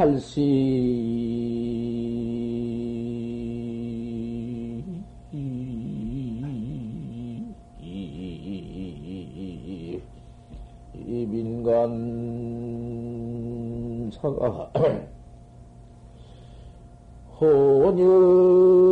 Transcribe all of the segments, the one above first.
팔시. 이 민간 사가 혼유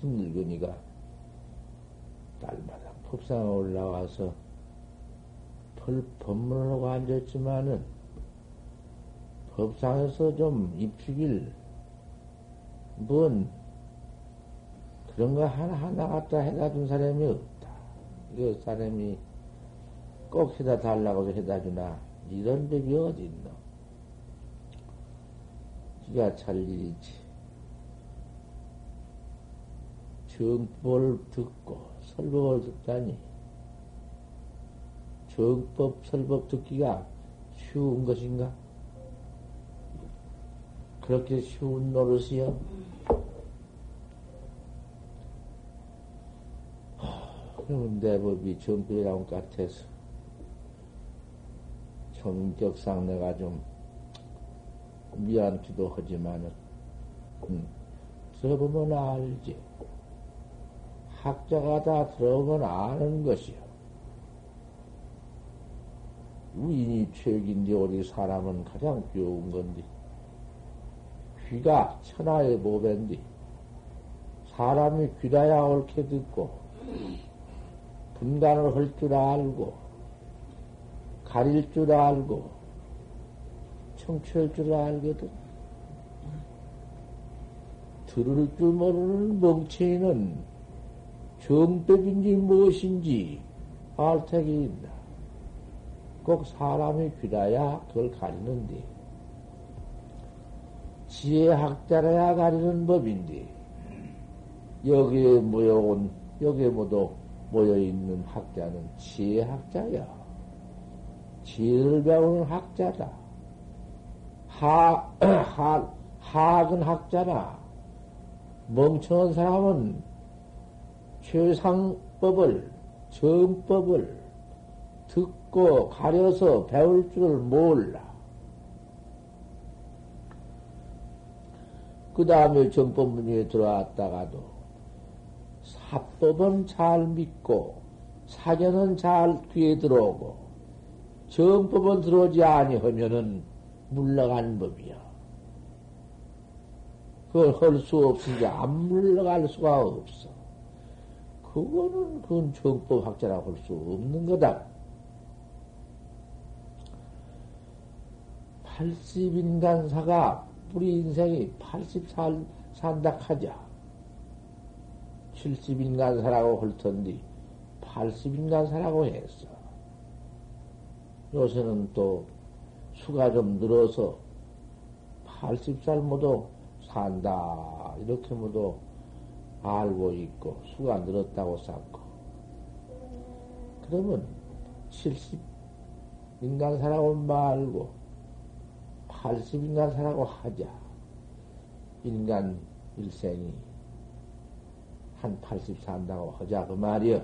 80 늙은이가 날마다 법상에 올라와서 펄 법문을 하고 앉았지만은 법상에서 좀 입히길 뭔 그런 거 하나하나 갖다 해다 준 사람이 없다. 이 사람이 꼭 해다 달라고 해다 주나 이런 법이 어디 있노? 기가 찰 일이지. 정법을 듣고 설법을 듣다니 정법 설법 듣기가 쉬운 것인가? 그렇게 쉬운 노릇이요? 그러면 내 법이 정법이라고 같아서 성격상 내가 좀 미안기도 하지만은 음, 들어보면 알지. 학자가 다 들어보면 아는 것이요. 우인이 최긴데 우리 사람은 가장 귀여운 건데 귀가 천하의 모배인데 사람이 귀다야 옳게 듣고 분간을 할 줄 알고 가릴 줄 알고 청취할 줄 알거든. 들을 줄 모르는 멍청이는 정법인지 무엇인지 알 택이 있다. 꼭 사람이 귀라야 그걸 가리는데, 지혜학자라야 가리는 법인데, 여기에 모여온, 여기에 모두 모여있는 학자는 지혜학자야. 지혜를 배우는 학자다. 하, 하, 하학은 학자나, 멍청한 사람은 최상법을, 정법을 듣고 가려서 배울 줄을 몰라. 그 다음에 정법문에 들어왔다가도 사법은 잘 믿고 사견은 잘 귀에 들어오고 정법은 들어오지 아니하면은 물러가는 법이야. 그걸 할 수 없으니 안 물러갈 수가 없어. 그거는 그건 정법 학자라고 할 수 없는 거다. 80인간사가 우리 인생이 80살 산다 하자. 70인간사라고 할 텐데 80인간사라고 했어. 요새는 또 수가 좀 늘어서 80살 모두 산다. 이렇게 모두 알고 있고 수가 늘었다고 쌓고 그러면 70 인간 사라고 말고 80 인간 사라고 하자. 인간 일생이 한 80 산다고 하자 그 말이여.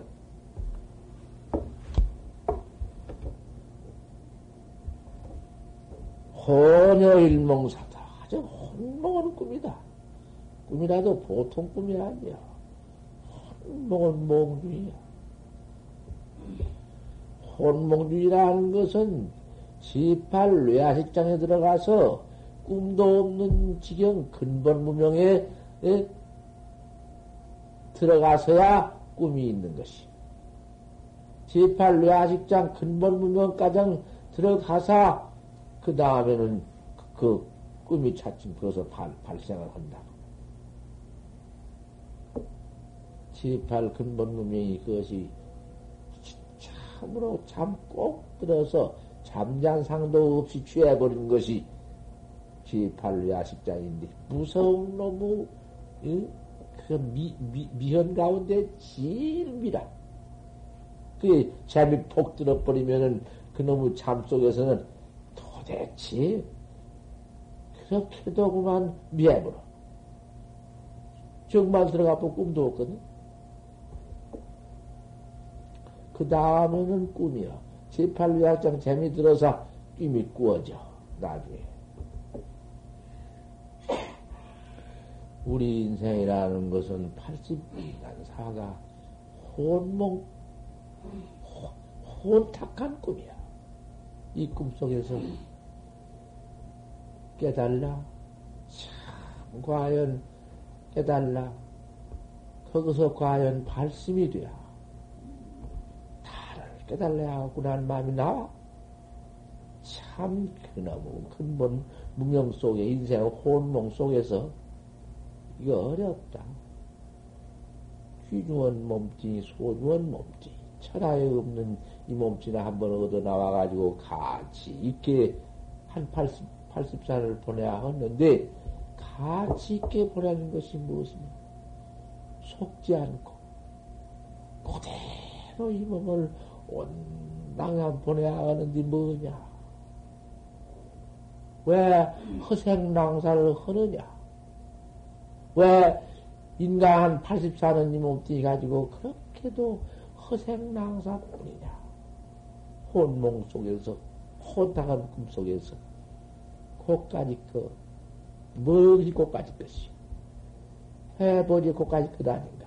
헌여 일몽사다. 아주 혼몽은 꿈이다. 꿈이라도 보통 꿈이 아니야. 혼몽은 몽주의야. 혼몽주의라는 것은 지팔 뇌아식장에 들어가서 꿈도 없는 지경 근본 무명에 들어가서야 꿈이 있는 것이. 지팔 뇌아식장 근본 무명가정 들어가서 그 다음에는 그 꿈이 차츰 그어서 발, 발생을 한다. 지팔 근본 무명이 그것이 참으로 잠 꼭 들어서 잠잔 상도 없이 취해버린 것이 지팔 야식장인데 무서운 놈의 그 미, 미, 미현 가운데 제일 미라. 그 잠이 폭 들어버리면은 그 놈의 잠 속에서는 도대체 그렇게도 그만 미해버려. 정말 들어가고 꿈도 없거든. 그 다음에는 꿈이야. 제8위학장 재미 들어서 꿈이 꾸어져, 나중에. 우리 인생이라는 것은 80인간 사가 혼몽, 혼탁한 꿈이야. 이 꿈 속에서 깨달라. 참, 과연 깨달라. 거기서 과연 발심이 돼야. 깨달아야 하구나는 마음이 나와. 참, 그나무 근본 무명 속에, 인생 혼몽 속에서, 이거 어렵다. 귀중한 몸뚱이, 소중한 몸뚱이, 천하에 없는 이 몸뚱이나 한번 얻어 나와가지고 같이 있게 한 80, 80살을 보내야 하는데, 같이 있게 보내는 것이 무엇이냐? 속지 않고, 그대로 이 몸을 온당한 보내야 하는데 뭐냐? 왜 허생낭사를 하느냐? 왜 인간 84는 이 몸뚱이 가지고 그렇게도 허생낭사뿐이냐? 혼몽 속에서, 혼탁한 꿈 속에서, 고까지 그, 뭐지 고까지 것이? 해보지 고까지 것 아닌가?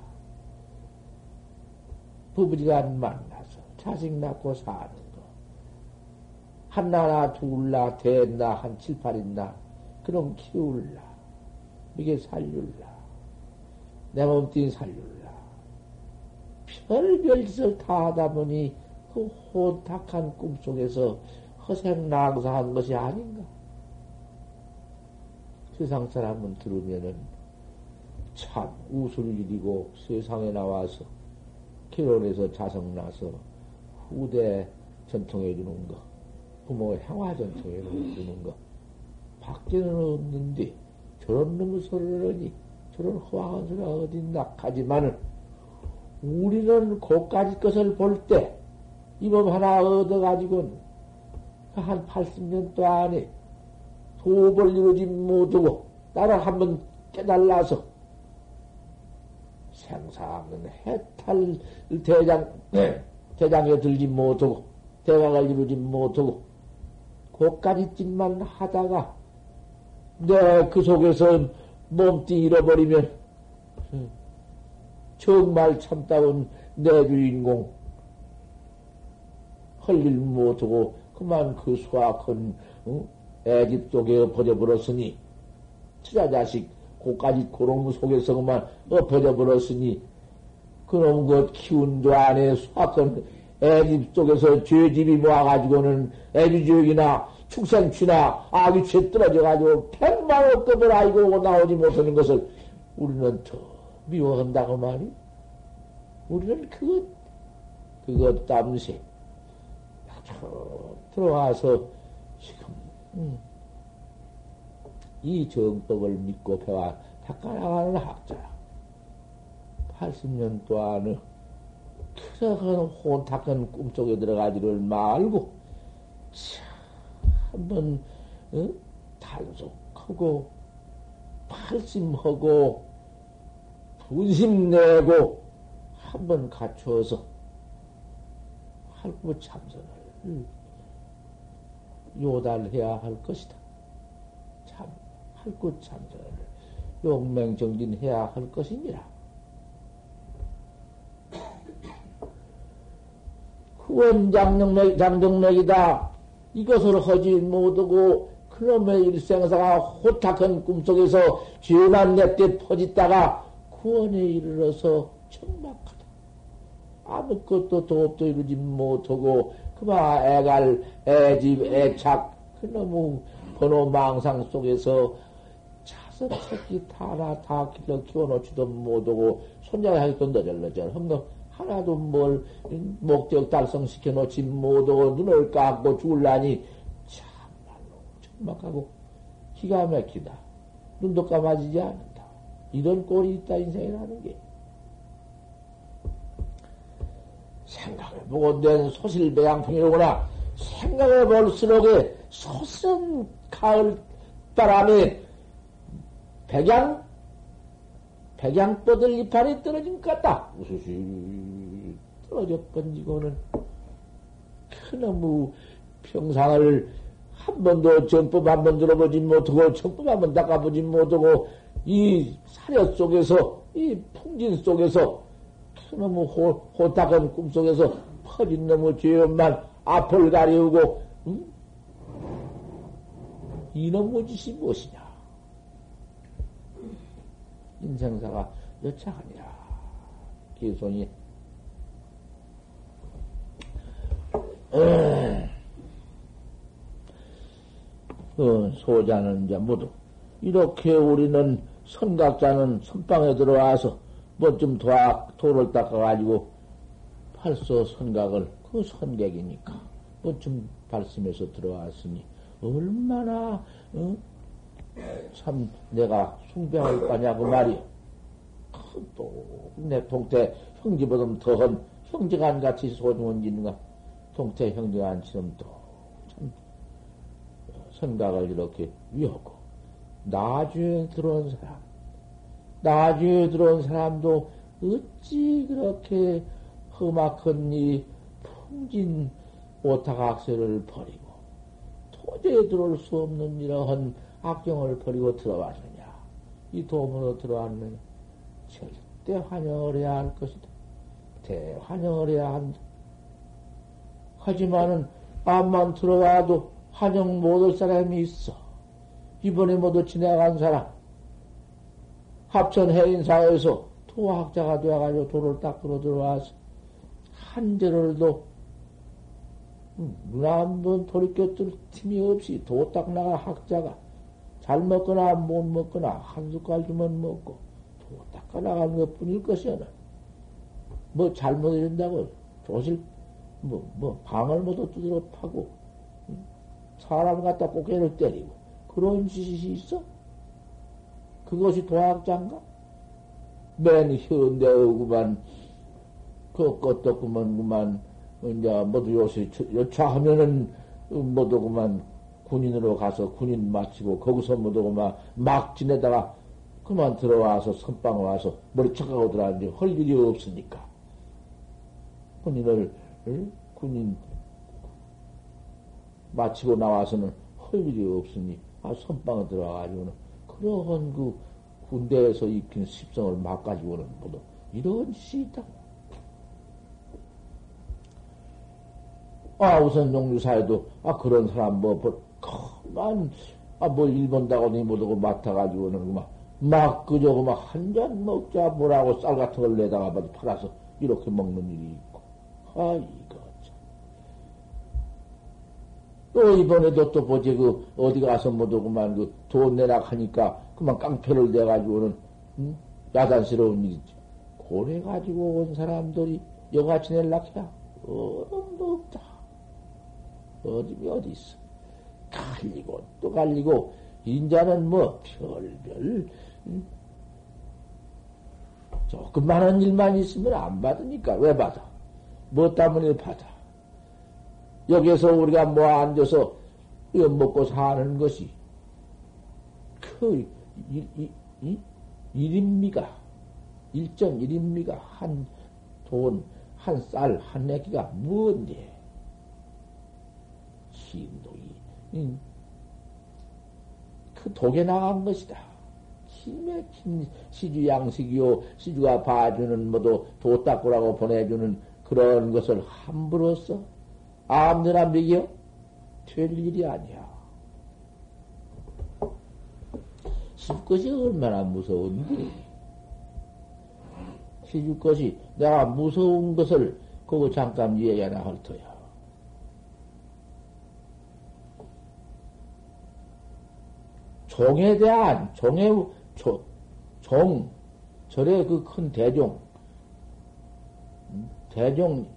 부부지간 만나서, 자식 낳고 사는 거. 한나나 둘나 대나 한 칠팔인나 그럼 키울라. 이게 살률라. 내 몸뚱이 살률라. 별별 짓을 다 하다 보니 그 혼탁한 꿈속에서 허생낭사한 것이 아닌가. 세상 사람은 들으면은 참 웃을 일이고 세상에 나와서 결혼해서 자성 나서 후대 전통해 주는 거, 부모 향화 전통해 주는 거, 밖에는 없는데 저런 놈의 소리를 하니 저런 허황한 소리가 어딨나 하지만은 우리는 고까지 것을 볼 때 이 몸 하나 얻어가지고는 한 80년 동안에 도벌 이루지 못하고 나를 한번 깨달라서 생사 없는 해탈 대장 네. 대장에 들지 못하고, 대화를 이루지 못하고, 고까지 짓만 하다가, 내 그 속에서 몸띠 잃어버리면, 정말 참다운 내 주인공, 헐일 못하고, 그만 그 수학한, 응? 애집 속에 엎어져 버렸으니, 처자 자식, 고까지 고롱 속에서 그만 엎어져 버렸으니, 그놈 그 키운도 안에 수학권 애집 속에서 죄집이 모아가지고는 애비지역이나 축생취나 아기취에 떨어져가지고 백만 억급을 알고 나오지 못하는 것을 우리는 더 미워한다고 말이? 우리는 그것, 그것 땀새. 들어와서 지금, 음, 이 정법을 믿고 배워 닦아나가는 학자야. 80년 동안은 그런 혼탁한 꿈속에 들어가지를 말고, 참, 한번, 어? 단속하고, 팔심하고, 분심내고, 한번 갖추어서, 할구 참선을 요달해야 할 것이다. 참, 할구 참선을 용맹정진해야 할 것이니라. 후 원장정맥, 장정맥이다. 이것을 하지 못하고 그놈의 일생사가 호탁한 꿈속에서 죄만 냈대 퍼짓다가 구원에 이르러서 청박하다. 아무것도 도업도 이루지 못하고 그마 애갈, 애집, 애착 그놈의 번호 망상 속에서 차서 찾기 다나 다 길러 키워놓지도 못하고 손자가 하기도 너절너절 험거 하나도 뭘 목적 달성시켜 놓지 못하고 눈을 감고 죽을라니 참말로 천막하고 기가 막히다. 눈도 감아지지 않는다. 이런 꼴이 있다 인생이라는 게. 생각해보고 낸 소실배양풍이로구나. 생각해볼수록에 소선 가을 바람에 백양 백양뻗을 이파리 떨어진 것 같다. 우수시 떨어져 번지고는 큰너무 평상을 한 번도 전법 한 번 들어보지 못하고 전법 한 번 닦아보지 못하고 이 사려 속에서 이 풍진 속에서 큰너무 호탁한 꿈속에서 퍼진 놈의 죄업만 앞을 가리우고 응? 이놈의 짓이 무엇이냐? 인생사가 여차하니라. 기손이 어, 소자는 이제 모두 이렇게 우리는 선각자는 선방에 들어와서 뭐 좀 도와 돌을 닦아가지고 팔소 선각을 그 선객이니까 뭐 좀 발심해서 들어왔으니 얼마나 어? 참 내가 숭배할 거냐고 말이요. 또내 동태 형제보다 더한 형제간 같이 소중한 짓인가 동태 형제간처럼 또참 생각을 이렇게 위하고 나중에 들어온 사람 나중에 들어온 사람도 어찌 그렇게 험악한 이 풍진 오타각세를 버리고 도저히 들어올 수 없는 이러한 악경을 버리고 들어왔느냐. 이 도문으로 들어왔느냐. 절대 환영을 해야 할 것이다. 대환영을 해야 한다. 하지만은, 암만 들어와도 환영 못할 사람이 있어. 이번에 모두 지나간 사람. 합천 해인사에서 토학자가 되어가지고 돌을 닦으러 들어와서 한 절을도 눈 한 번 돌이켰을 틈이 없이 도 닦 나가 학자가 잘 먹거나 못 먹거나 한 숟갈 주면 먹고 또 닦아 나가는 것 뿐일 것이야. 뭐 잘못해준다고 조실 뭐, 뭐 방을 모두 두드려 파고 사람 갖다 고개를 때리고 그런 짓이 있어? 그것이 도학자인가? 맨 현대구만 그 것도 그만 그만 이제 모두 요새 여차하면은 모두 그만 군인으로 가서 군인 마치고 거기서 뭐도 막, 막 지내다가 그만 들어와서 선방 와서 머리 척하고 들어왔는데 할 일이 없으니까 군인을 응? 군인 마치고 나와서는 할 일이 없으니 아 선방에 들어와가지고는 그러한 그 군대에서 익힌 습성을 막 가지고는 뭐도 이런 있다. 아 우선 용류사에도 아 그런 사람 뭐, 뭐 만, 아, 뭐, 일본다고 니 못하고 맡아가지고는 그만, 막, 그저 그만 한잔 먹자 뭐라고 쌀 같은 걸 내다가 봐도 팔아서 이렇게 먹는 일이 있고. 아, 이거 참. 또 이번에도 또 뭐지, 그, 어디 가서 그만 그 돈 내라 하니까 그만 깡패를 내가지고는, 응? 야단스러운 일이지. 고래 가지고 온 사람들이 여가 지낼락해야 어림도 없다. 어림이 어디 있어. 갈리고 또 갈리고 인자는 뭐 별별 조금만한 일만 있으면 안 받으니까 왜 받아? 뭐 때문에 받아? 여기서 우리가 뭐 앉아서 이거 먹고 사는 것이 그 일, 일, 일, 일입니까? 일정 일입니까? 한 돈, 한 쌀, 한 내기가 뭔데? 힘독이, 그 독에 나간 것이다. 긴 시주 양식이요, 시주가 봐주는 뭐도 도닦고라고 보내주는 그런 것을 함부로 써? 아무데나 먹여? 될 일이 아니야. 시주 것이 얼마나 무서운데. 시주 것이 내가 무서운 것을 그거 잠깐 이해하나 할 터야. 종에 대한 종의 조, 종 절의 그 큰 대종 대종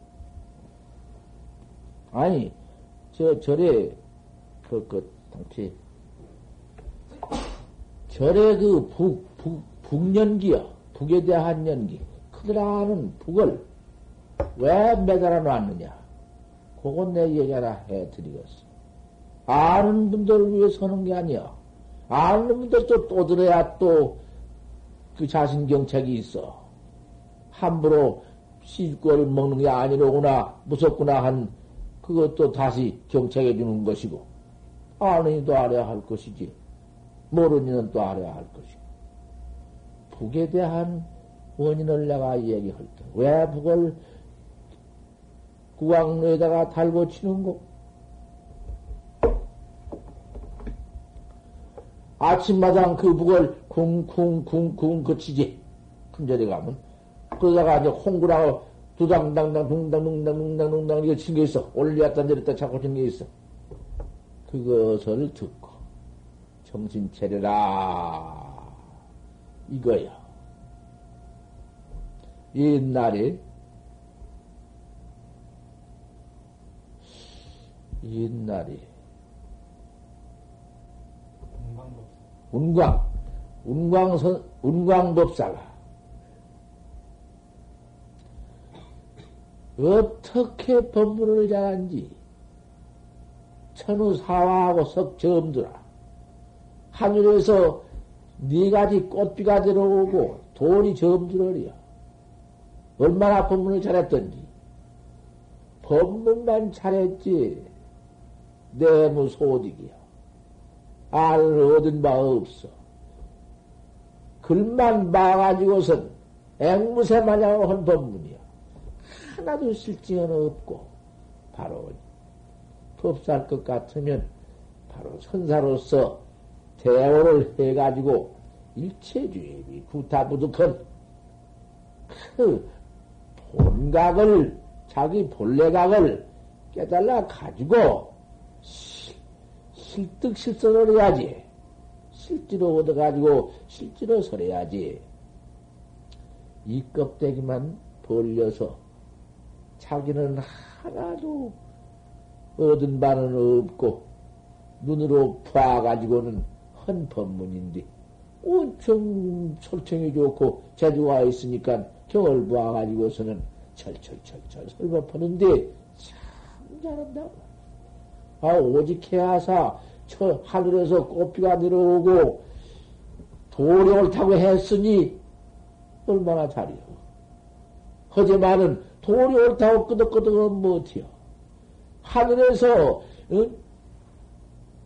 아니 저 절의 그 그 당시 절의 그 북 북 북연기요. 북에 대한 연기. 그들아는 북을 왜 매달아 놨느냐? 그건 내 얘기하나 해드리겠어 아는 분들을 위해 서는 게 아니야 아는 분들도 또 들어야 또 그 자신 경책이 있어 함부로 시주거를 먹는 게 아니로구나, 무섭구나 한 그것도 다시 경책해 주는 것이고, 아는 이도 알아야 할 것이지, 모르는 이는 또 알아야 할 것이고. 북에 대한 원인을 내가 얘기할 때, 왜 북을 구강로에다가 달고 치는고? 아침마당 그 북을 쿵쿵쿵쿵 거치지. 큰절에 가면. 그러다가 이제 홍구라고 두당당당 둥당둥당 둥당둥당 이거 친게 있어. 올렸다 내렸다 자꾸 친게 있어. 그것을 듣고 정신 차려라 이거야. 옛날에 옛날에 운광 운광선 운광법사가 어떻게 법문을 잘한지 천우사화하고 석점들아. 하늘에서 네 가지 꽃비가 들어오고 돈이 점들어리야 얼마나 법문을 잘했던지. 법문만 잘했지. 내무 소득이야 알을 얻은 바 없어. 글만 봐가지고선 앵무새 마냥 한 법문이야. 하나도 실증은 없고, 바로 법살 것 같으면, 바로 선사로서 대오를 해가지고, 일체주의비 구타부득한 그 본각을, 자기 본래각을 깨달아 가지고, 실득 실선을 해야지. 실제로 얻어가지고 실제로 설해야지. 이 껍데기만 벌려서 자기는 하나도 얻은 바는 없고, 눈으로 봐가지고는 헌 법문인데, 엄청 설정이 좋고, 재주가 있으니까 경을 봐가지고서는 철철철철 설법하는데, 참 잘한다. 아, 오직 해야사, 저 하늘에서 꽃비가 내려오고, 도령을 타고 했으니, 얼마나 잘이요. 하지만은 돌이 옳다고 끄덕끄덕은 못해요. 하늘에서, 어?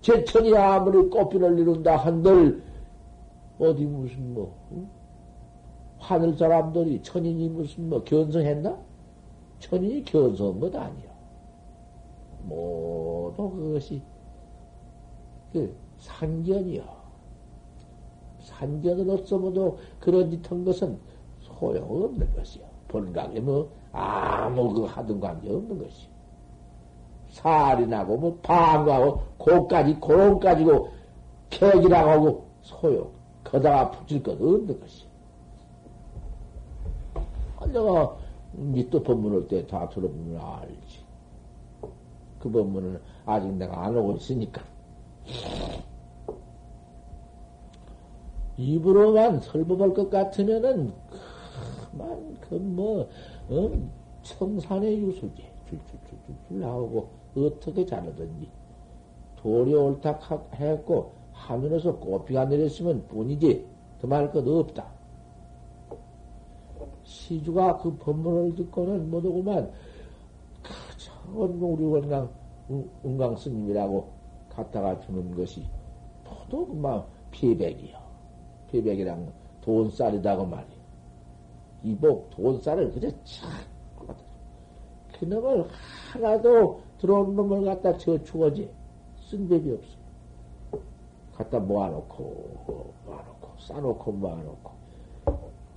제천이 아무리 꽃비를 이룬다 한들, 어디 무슨 뭐, 응? 하늘 사람들이 천인이 무슨 뭐 견성했나? 천인이 견성한 것 아니야. 모두 그것이 그 산견이요. 산견으로서 모두 그런 짓 한 것은 소용없는 것이요. 본강에 뭐 아무 그 하든 관계 없는 것이. 살이 나고, 뭐, 방하고, 고까지, 고롱까지고, 객이라고 하고, 소용. 거다가 붙일 것 없는 것이. 내가, 밑도 법문을 때다 들어보면 알지. 그 법문을 아직 내가 안 오고 있으니까. 입으로만 설법할 것 같으면은, 그만, 그 뭐, 어? 청산의 유술지. 줄줄줄줄 나오고, 어떻게 자르든지. 돌이 옳다 했고, 하늘에서 꽃비가 내렸으면 뿐이지, 더 말 것 없다. 시주가 그 법문을 듣고는 그, 전 우리 원강, 은강 스님이라고 갖다가 주는 것이, 포도 그만 피백이요. 피백이란 돈쌀이다고 말이요. 이복 돈쌀을 그저 착 그놈을 하나도 들어온 놈을 갖다 저축어지 쓴 법이 없어. 갖다 모아놓고 모아놓고 싸놓고 모아놓고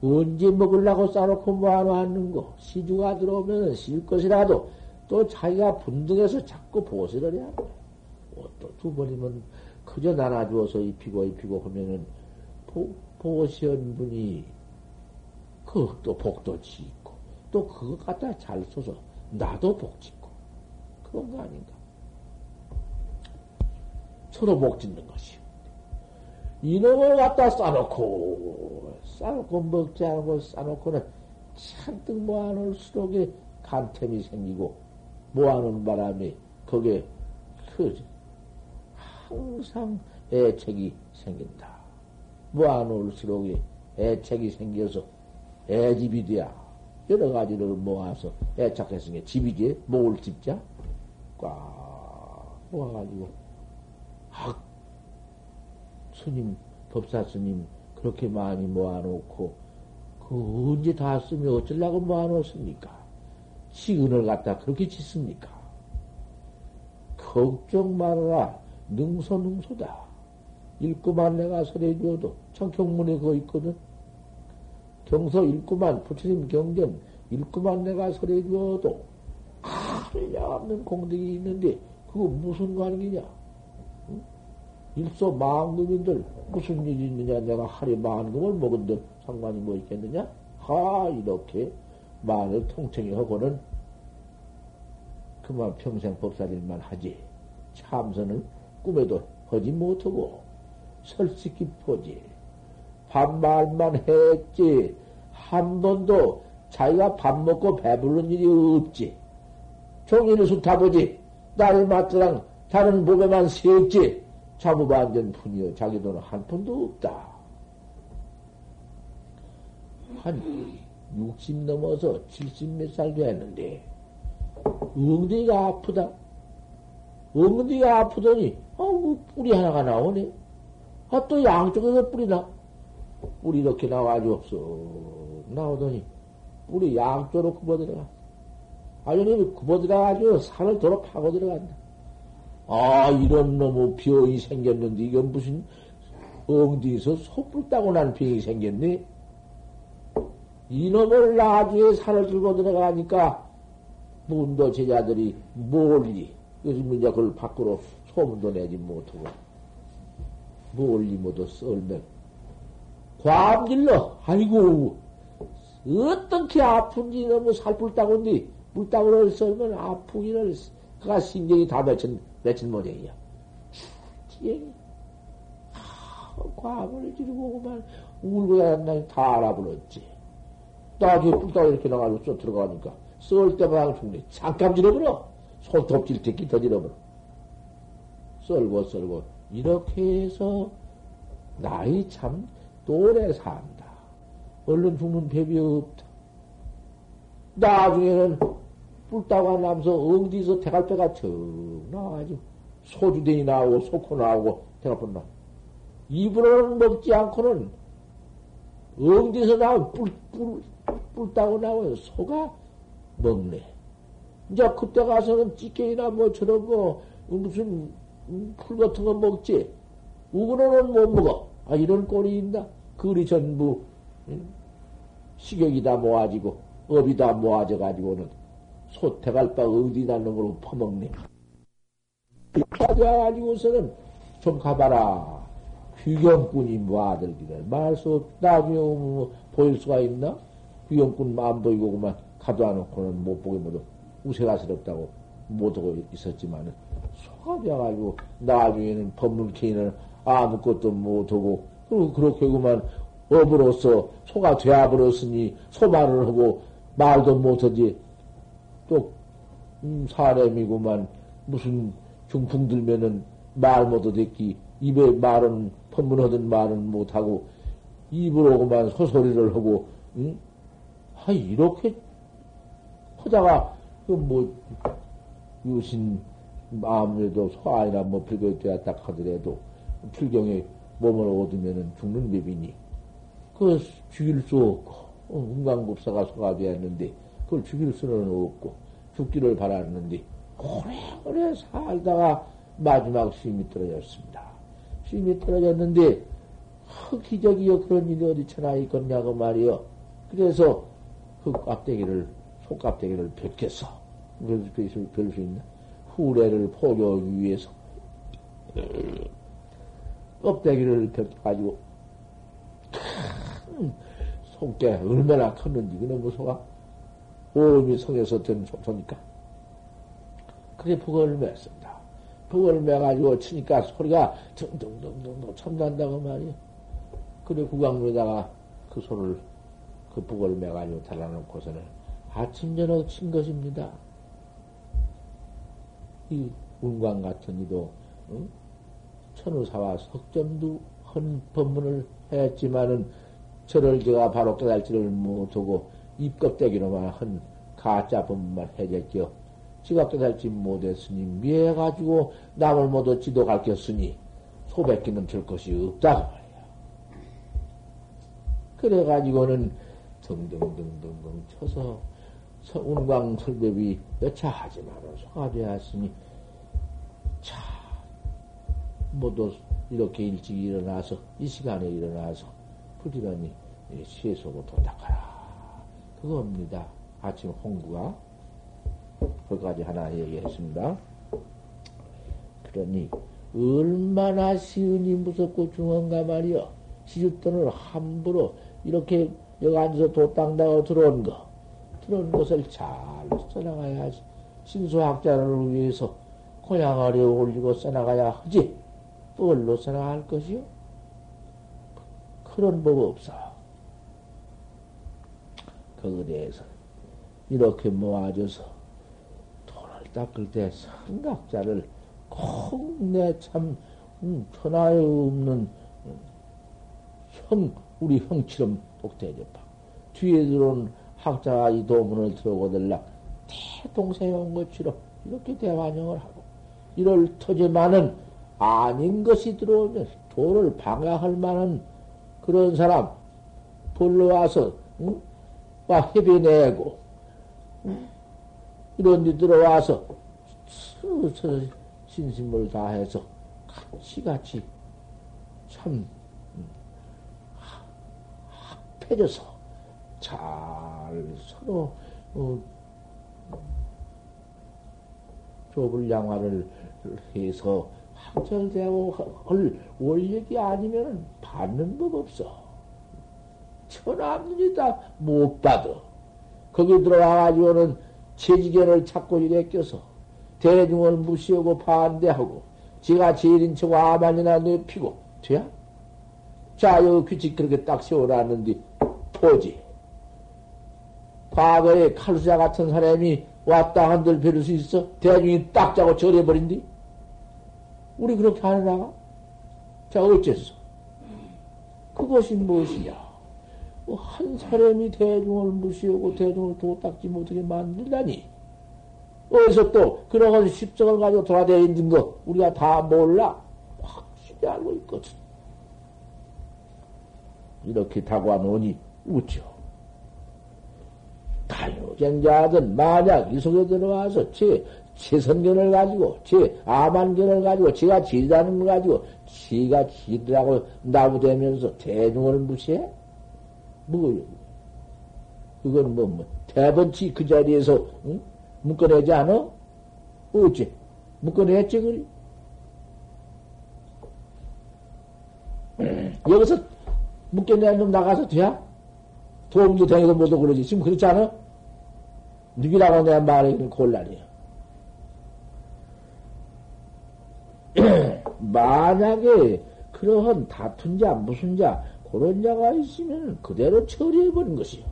언제 먹으려고 싸놓고 모아놓는 거 시주가 들어오면 실 것이라도 또 자기가 분등해서 자꾸 보세를 해야 돼. 또두 번이면 그저 나눠주어서 입히고 입히고 하면은 보, 보시한 분이 그또 복도 짓고 또 그거 갖다 잘 써서 나도 복 짓고 그런 거 아닌가? 서로 복 짓는 것이요. 이놈을 갖다 싸놓고 싸놓고 먹지 않고 싸놓고는 잔뜩 모아놓을수록 간템이 생기고 모아놓은 바람에 거기에 그 항상 애책이 생긴다. 모아놓을수록 애책이 생겨서 애집이 돼야 여러 가지를 모아서 애착했으니까 집이지 모을 집자 꽉 모아가지고 학 스님 법사 스님 그렇게 많이 모아놓고 그 언제 다 쓰면 어쩌려고 모아놓습니까? 시은을 갖다 그렇게 짓습니까? 걱정 말아라. 능소능소다. 읽고만 내가 설해주어도 참 경문에 그거 있거든. 경서 읽고만 부처님 경전 읽고만 내가 설해주어도 한량없는 공덕이 있는데 그거 무슨 관계냐? 응? 일소 망금인들 무슨 일이 있느냐? 내가 하루에 만금을 먹은들 상관이 뭐 있겠느냐? 하 이렇게 말을 통청히 하고는 그만 평생 법사일만 하지. 참선을 꿈에도 하지 못하고 설식기 포지. 반말만 했지. 한 번도 자기가 밥 먹고 배부른 일이 없지. 종일을 숱하보지. 나를 맞더랑 다른 몸에만 세지. 자부반전 푼이요. 자기 돈은 한 푼도 없다. 한 60 넘어서 70 몇 살 됐는데, 엉덩이가 아프다. 엉덩이가 아프더니, 어, 뭐 뿌리 하나가 나오네. 아, 또 양쪽에서 뿌리 나. 뿌리 이렇게 나와가지고 없어. 나오더니, 뿌리 양쪽으로 굽어 들어가. 아니, 굽어 들어가가지고 산을 도로 파고 들어간다. 아, 이런 놈의 병이 생겼는데, 이건 무슨 엉덩이에서 소뿔 따고 난 병이 생겼네? 이놈을 나중에 산을 들고 들어가니까, 문도 제자들이 뭘리, 요즘 이제 그걸 밖으로 소문도 내지 못하고, 뭘리 모두 썰면, 과암질러, 아이고, 어떻게 아픈지 너무 살풀 따고인데, 물따구를 썰면 아프기를, 그가 신경이 다 맺힌, 맺힌 모양이야. 지행이. 아, 과암을 지르고 그만 울고 다녔나 다 알아버렸지. 나중에 뿔따구 이렇게 나가지고 쏙 들어가니까, 썰 때마다 죽네. 잠깐 지려버려. 손톱질 특히 더 지려버려. 썰고 썰고. 이렇게 해서, 나이 참, 오래 산다. 얼른 죽는 법이 없다. 나중에는 뿔따가 나면서 엉디서 대갈배가 척 나와가지고 소주den이 나오고 소코 나오고 대갈배 나. 입으로는 먹지 않고는 엉디서 나온 뿔, 뿔, 뿔따고 나오면 소가 먹네. 이제 그때 가서는 찌개이나 뭐 저런 거 무슨 풀 같은 거 먹지. 우그로는 못 먹어. 아, 이런 꼴이 있나? 그리 전부 식욕이 다 모아지고 업이 다 모아져 가지고는 소태갈 바 어디다 놈으로 퍼먹네. 가져가지고서는 좀 가봐라. 귀경꾼이 뭐 아들기를 말 수 없, 나중에 뭐 보일 수가 있나? 귀경꾼 마음 보이고 그만 가도 안 놓고는 못 보게 모두 우세가스럽다고 못하고 있었지만은 소가 되어가지고 나중에는 법문케이는 아무것도 못하고 그리고 그렇게 그만 업으로서 소가 되어버렸으니 소말을 하고 말도 못하지 또, 음, 사람이구만, 무슨 중풍 들면은 말 못하댔기, 입에 말은, 법문하던 말은 못하고, 입으로만 소소리를 하고, 응? 아, 이렇게 하다가, 그 뭐, 유신 마음에도 소아이나 뭐 불교에 되었다 하더라도, 불경에 몸을 얻으면은 죽는 법이니, 그 죽일 수 없고, 운광급사가 소가 되었는데, 그걸 죽일 수는 없고, 죽기를 바랐는데, 오래오래 살다가 마지막 심이 떨어졌습니다. 심이 떨어졌는데, 그 기적이여 그런 일이 어디 천하 있겠냐고 말이여. 그래서 그 깝대기를, 속깝대기를 벗겼어. 그래서 별수 있나? 후래를 포교하기 위해서. 껍데기를 벗겨가지고, 속게 얼마나 컸는지, 그놈의 소가 오음이 성에서 된 소니까. 그게 북을 맸습니다. 북을 매가지고 치니까 소리가 덩덩덩덩 참난다고 말이야. 그래 구강로에다가 그 소를 그 북을 매가지고 달아놓고서는 아침 저녁 친 것입니다. 이 운광 같은 이도 응? 천우사와 석점도 헌 법문을 했지만은 저를 제가 바로 깨달지를 못하고 입껍데기로만 한 가짜 법문만 해줬죠. 지가 깨달지 못했으니 미해 가지고 남을 모두 지도 가르쳤으니 소백기는 될 것이 없다고 말이야. 그래 가지고는 등등등등등 쳐서 운광 설법이 여차하지만은 소가 되었으니 참 모두 이렇게 일찍 일어나서 이 시간에 일어나서 부지런히 시에서고 도닦하라 그겁니다. 아침 홍구가 거기까지 하나 얘기했습니다. 그러니 얼마나 시은이 무섭고 중한가 말이여. 시주돈을 함부로 이렇게 여기 앉아서 도땅다고 들어온 거. 들어온 것을 잘 써나가야지. 신수학자를 위해서 고향아래 올리고 써나가야 하지. 뭘로 써나갈 것이요? 그런 법 없어. 거기에 대해서 이렇게 모아줘서 돈을 닦을 때 생각자를 꼭 내참 음, 천하에 없는 음, 형, 우리 형처럼 복대접하. 뒤에 들어온 학자가 이 도문을 들어오들라 대동생이 온 것처럼 이렇게 대환영을 하고 이럴 터지만은 아닌 것이 들어오면 돈을 방해할 만한 그런 사람 불러와서 응? 와 해변내고 이런 데 들어와서 스스 신심을 다해서 같이 같이 참합 해져서 잘 서로 어, 좁을 양화를 해서 학절대하고 할 원력이 아니면 받는 법 없어. 천하문이 다 못 받아. 거기 들어와가지고는 체지견을 찾고 이래 껴서 대중을 무시하고 반대하고 지가 제일인 척 아만이나 뇌피고 돼야? 자, 여기 규칙 그렇게 딱 세워놨는데 포지. 과거에 칼수자 같은 사람이 왔다 한들 배를 수 있어? 대중이 딱 자고 절해버린디? 우리 그렇게 하느라? 자, 어째서? 그것이 무엇이냐? 뭐한 사람이 대중을 무시하고 대중을 도닦지 못하게 만들다니. 어디서 또 그런 십성을 가지고 돌아다니는 거 우리가 다 몰라? 확실히 알고 있거든. 이렇게 다가놓으니 웃죠. 가요경자든 만약 이 속에 들어와서 제, 제 선견을 가지고, 제 아만견을 가지고, 제가 지다는 걸 가지고, 지가 지더라고 나부대면서 대중을 무시해? 뭐요? 그건 뭐, 뭐, 대번치 그 자리에서, 응? 묶어내지 않아? 어째? 묶어냈지, 그리? 여기서 묶여내는 놈 나가서 돼야? 도움도 되고 뭐도 그러지. 지금 그렇지 않아? 누구라고 내가 말하기는 곤란이야. 만약에 그러한 다툰 자, 무슨 자, 그런 자가 있으면 그대로 처리해버린 것이요.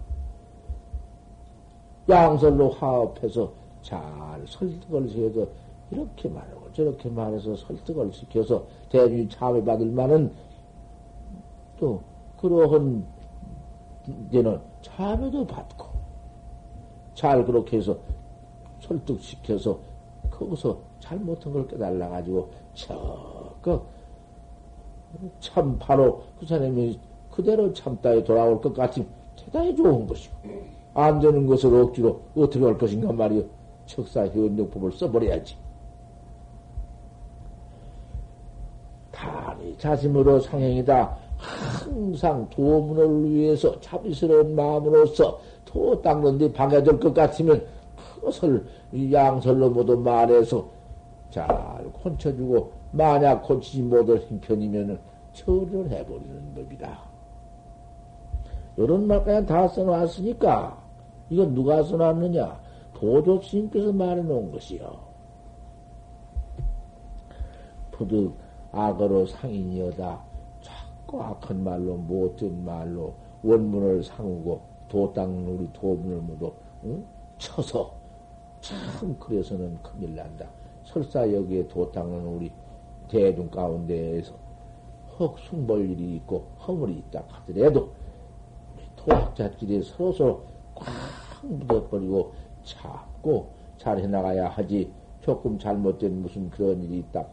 양설로 화합해서 잘 설득을 시켜서 이렇게 말하고 저렇게 말해서 설득을 시켜서 대중이 참여받을 만한 또 그러한 이제는 참여도 받고 잘 그렇게 해서 설득시켜서 거기서 잘못한 걸 깨달아 가지고 저그 참 바로 그 사람이 그대로 참다에 돌아올 것 같으면 대단히 좋은 것이고 안 되는 것을 억지로 어떻게 할 것인가 말이요 척사 현명법을 써버려야지. 단이 자심으로 상행이다. 항상 도문을 위해서 자비스러운 마음으로서 도 닦는 데 방해될 것 같으면 그것을 양설로 모두 말해서 잘 콘쳐주고 만약 고치지 못할 형편이면은 처리를 해버리는 법이다. 이런 말까지 다 써놨으니까 이건 누가 써놨느냐? 도조 스님께서 말해놓은 것이요. 부득 악어로 상인이여다. 악한 말로 못된 말로 원문을 상우고 도땅 우리 도문을 모두 응? 쳐서 참 그래서는 큰일 난다. 설사 여기에 도땅은 우리 대중 가운데에서 헉 숭볼 일이 있고 허물이 있다 하더라도 도학자끼리 서로서로 꽉 묻어버리고 참고 잘 해나가야 하지 조금 잘못된 무슨 그런 일이 있다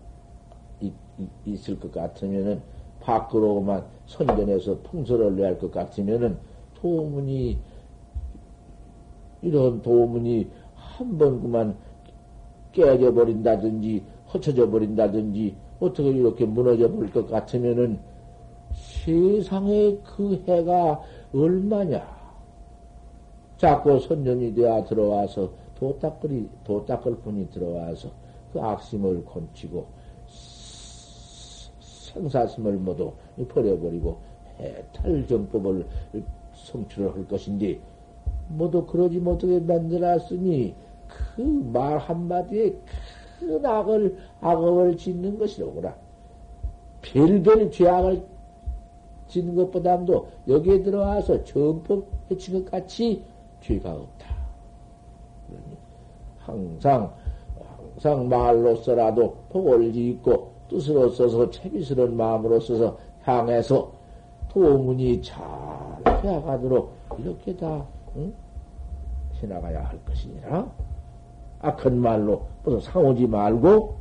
있, 있을 것 같으면은 밖으로만 선전해서 풍설을 내야 할 것 같으면은 도문이 이런 도문이 한 번 그만 깨져 버린다든지 헛쳐져 버린다든지 어떻게 이렇게 무너져 버릴 것 같으면은 세상에 그 해가 얼마냐? 자꾸 선전이 되어 들어와서 도닦거리, 도닦을 분이 들어와서 그 악심을 건치고 생사심을 모두 버려버리고 해탈정법을 성취를 할 것인데 모두 그러지 못하게 만들었으니 그 말 한마디에 큰 악을, 악업을 짓는 것이로구나. 별별 죄악을 짓는 것보다도 여기에 들어와서 정법 해친 것 같이 죄가 없다. 항상, 항상 말로써라도 복을 짓고 뜻으로 써서 채비스러운 마음으로 써서 향해서 도문이 잘 해가도록 이렇게 다, 응? 해나가야 할 것이니라. 악한 말로 무슨 상오지 말고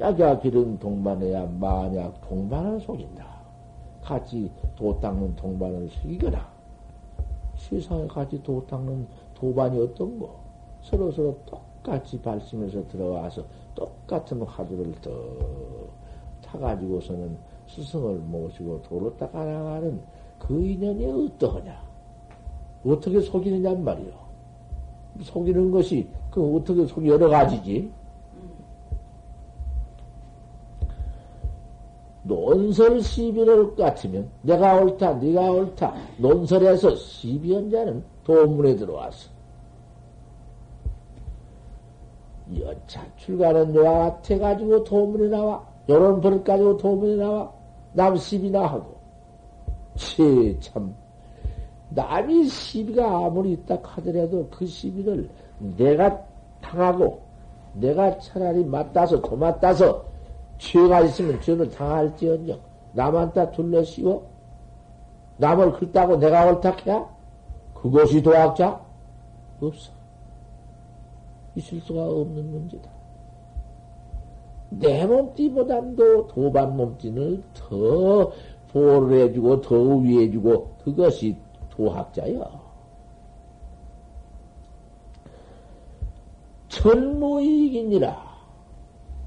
약야 기른 동반해야 만약 동반을 속인다. 같이 도 닦는 동반을 속이거나 세상에 같이 도 닦는 도반이 어떤 거 서로 서로 똑같이 발심해서 들어와서 똑같은 화두를 더 타가지고서는 스승을 모시고 도로 닦아나가는 그 인연이 어떠하냐? 어떻게 속이느냐 말이요. 속이는 것이 그 어떻게 속이 여러 가지지. 논설 시비를 같으면 내가 옳다, 네가 옳다. 논설에서 시비연자는 도문에 들어와서 연차 출가는 요와 같아 가지고 도문에 나와. 요런 버릇 가지고 도문에 나와. 남 시비나 하고. 치, 참. 남이 시비가 아무리 있다 하더라도 그 시비를 내가 당하고 내가 차라리 맞다서 도맡다서 죄가 있으면 죄를 당할지언정 남한테 둘러씌워 남을 긁다고 내가 옳다해야 그것이 도학자 없어 있을 수가 없는 문제다. 내 몸띠보다도 도반 몸띠를 더 보호를 해주고 더 위해주고 그것이 도학자여. 천무이익이니라.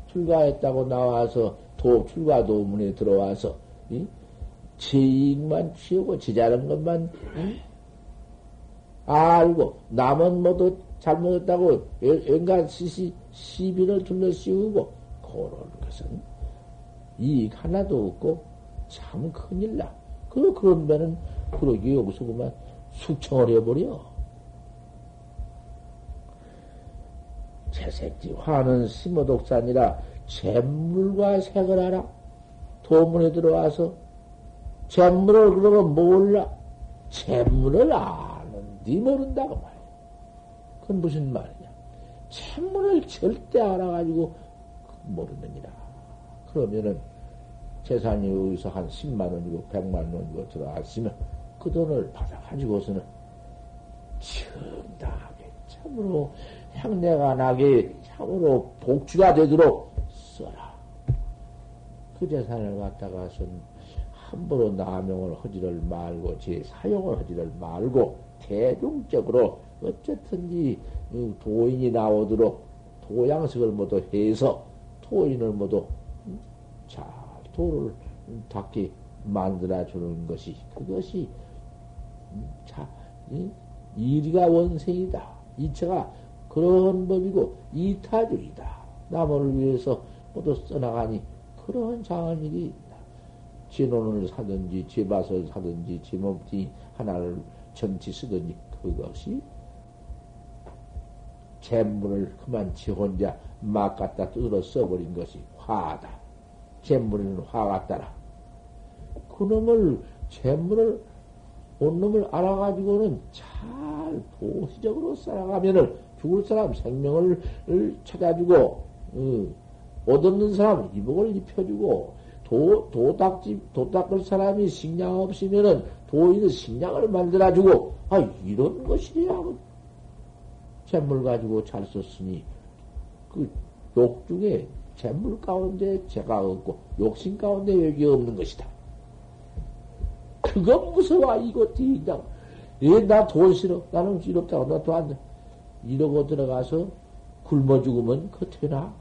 출가했다고 나와서 도, 출가 도문에 들어와서, 이? 제익만 취하고 지자는 것만, 이? 알고, 남은 모두 잘못했다고 왠가 시시, 시비를 둘러 씌우고, 그런 것은 이익 하나도 없고, 참 큰일 나. 그, 그런 면은, 그러기 여기서 그만 숙청을 해버려. 채색지 화는 심어독산이라 잼물과 색을 알아. 도문에 들어와서 잼물을 그러면 몰라. 잼물을 아는디 모른다고. 그건 무슨 말이냐. 참문을 절대 알아가지고 모르느니라. 그러면은 재산이 여기서 한 10만 원이고 100만 원이고 들어왔으면 그 돈을 받아가지고서는 정당하게 참으로 향내가 나게 참으로 복주가 되도록 써라. 그 재산을 갖다가선 함부로 남용을 하지를 말고 제 사용을 하지를 말고 대중적으로 어쨌든지 도인이 나오도록 도양식을 모두 해서 토인을 모두 잘 도를 닦게 만들어 주는 것이 그것이 자 이리가 원생이다. 이체가 그런 법이고 이타주이다. 남을 위해서 모두 써나가니 그런 장한 일이 있다. 진원을 사든지 제밭을 사든지 제몸띠 하나를 전치 쓰든지 그것이 재물을 그만 지 혼자 막 갖다 뜯어 써버린 것이 화다. 재물에는 화가 따라. 그놈을, 재물을, 온 놈을 알아가지고는 잘 도시적으로 살아가면은 죽을 사람 생명을 찾아주고, 어, 옷 없는 사람 이복을 입혀주고, 도, 도 닦지, 도 닦을 사람이 식량 없으면은 도인은 식량을 만들어주고, 아, 이런 것이야. 재물 가지고 잘 썼으니, 그 욕 중에 재물 가운데 죄가 없고 욕심 가운데 여기 없는 것이다. 그건 무서워 이것도 그냥 얘나돈 싫어 나는 싫었다고 나도안 돼. 이러고 들어가서 굶어 죽으면 그 되나?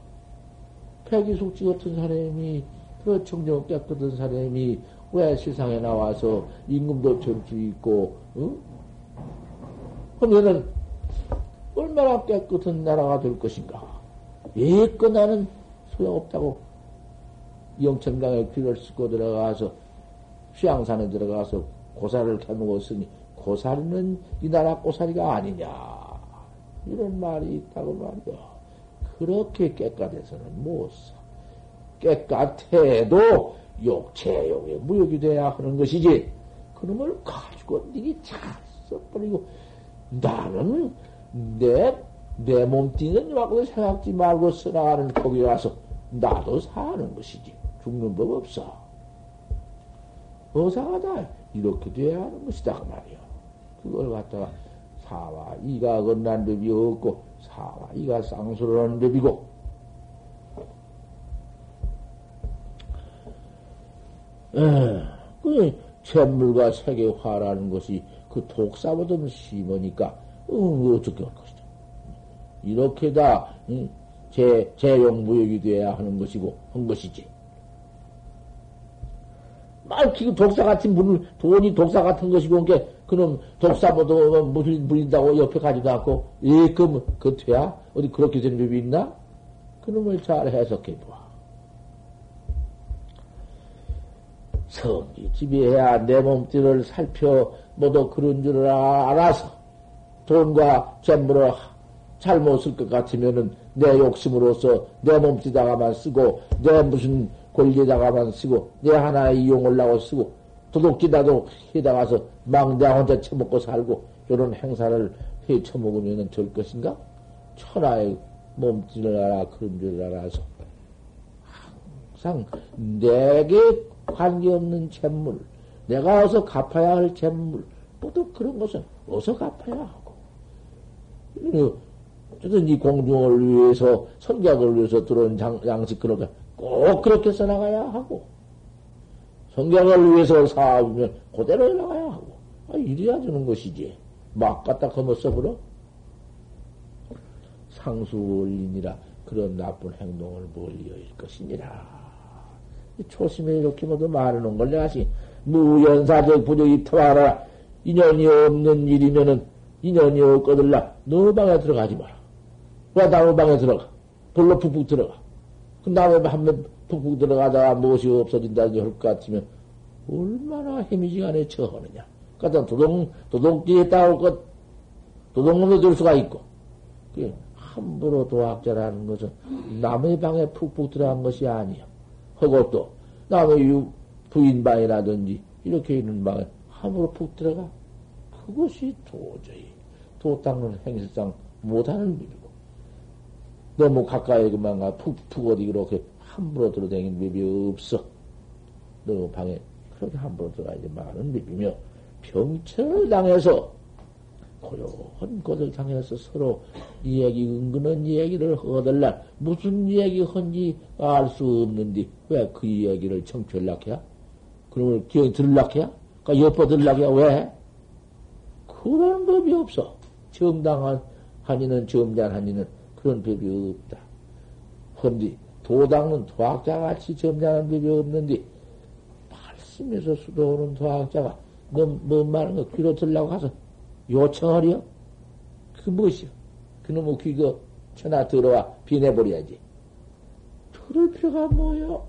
폐기숙지 같은 사람이 그 청정 깨끗한 사람이 왜 세상에 나와서 임금도 점수 있고 응? 그러면은 얼마나 깨끗한 나라가 될 것인가? 예껏 나는 소용없다고 영천강에 귀를 싣고 들어가서 휴양산에 들어가서 고사를 캐먹었으니 고사리는 이 나라 고사리가 아니냐 이런 말이 있다고 말이야. 그렇게 깨끗해서는 못 사. 깨끗해도 욕체욕에 무욕이 돼야 하는 것이지. 그놈을 가지고 니기 잘 써버리고 나는 내 내 몸띠는 이만큼 생각지 말고 써나가는 거기 가서 나도 사는 것이지. 죽는 법 없어. 어사하다. 이렇게 돼야 하는 것이다. 그 말이야. 그걸 갖다가 사와 이가 건난 법이 없고 사와 이가 쌍수를 하는 법이고 에, 그 잿물과 세계화라는 것이 그 독사보다 심으니까 어, 어떻게 할 것이다. 이렇게 다, 제, 재용무역이 돼야 하는 것이고, 한 것이지. 말, 그 독사 같은 물, 돈이 독사 같은 것이고, 그게, 그놈 독사보다 물린, 물린다고 옆에 가지도 않고, 예, 그, 그, 돼야? 어디 그렇게 된 법이 있나? 그놈을 잘 해석해 보아. 성기 지배해야 내 몸띠를 살펴, 모두 그런 줄을 알아서, 돈과 재물을 잘못 쓸 것 같으면은 내 욕심으로서 내 몸띠다가만 쓰고 내 무슨 권리에다가만 쓰고 내 하나의 이용을 하고 쓰고 도둑기다도 해다가서 망대 혼자 처먹고 살고 이런 행사를 해 처먹으면 될 것인가? 천하의 몸띠를 알아 그런 줄 알아서 항상 내게 관계없는 재물 내가 어서 갚아야 할 재물 모두 그런 것은 어서 갚아야 어쨌든 이 공중을 위해서, 성격을 위해서 들어온 장, 양식 그런 거꼭 그렇게 써나가야 하고, 성격을 위해서 사업이면 그대로 나가야 하고, 아, 이래야 되는 것이지. 막 갖다 거머 써버려? 상수원인이라 그런 나쁜 행동을 멀리할 것이니라. 초심에 이렇게 모두 말하는 걸 내가 시 무연사적 부족이 터하라. 인연이 없는 일이면은 인연이 없거들라. 너 방에 들어가지 마라. 왜 나무 방에 들어가? 불로 푹푹 들어가. 그 나무에 한번 푹푹 들어가다가 무엇이 없어진다든지 할것 같으면 얼마나 해미지간에 처하느냐. 그러니까 도둑, 도둑기에 따올 것, 도둑놈도 될 수가 있고. 그 함부로 도학자라는 것은 남의 방에 푹푹 들어간 것이 아니야. 하고 또 남의 부인 방이라든지 이렇게 있는 방에 함부로 푹 들어가. 그것이 도저히 도 닦는 행실상 못하는 일이고. 너무 가까이 그만 가, 푹, 푹 어디 이렇게 함부로 들어다니는 법이 없어. 너무 방에 그렇게 함부로 들어가지 말은 법이며, 병철을 당해서, 고요한 것을 당해서 서로 이야기, 은근한 이야기를 얻을라. 무슨 이야기 헌지 알 수 없는데, 왜 그 이야기를 청취할락해야? 그러면 기억이 들락해야? 그러니까 엿보 들락해야? 왜? 그런 법이 없어. 정당한 한이는 점잖 한 이는 그런 법이 없다. 헌디 도당은 도학자 같이 점잖한 법이 없는데 말씀에서 수도하는 도학자가 너뭔 말은 거 귀로 들라고 가서 요청하려? 그 무엇이요? 그놈의 귀가 천하 들어와 비내버려야지. 들을 필요가 뭐요?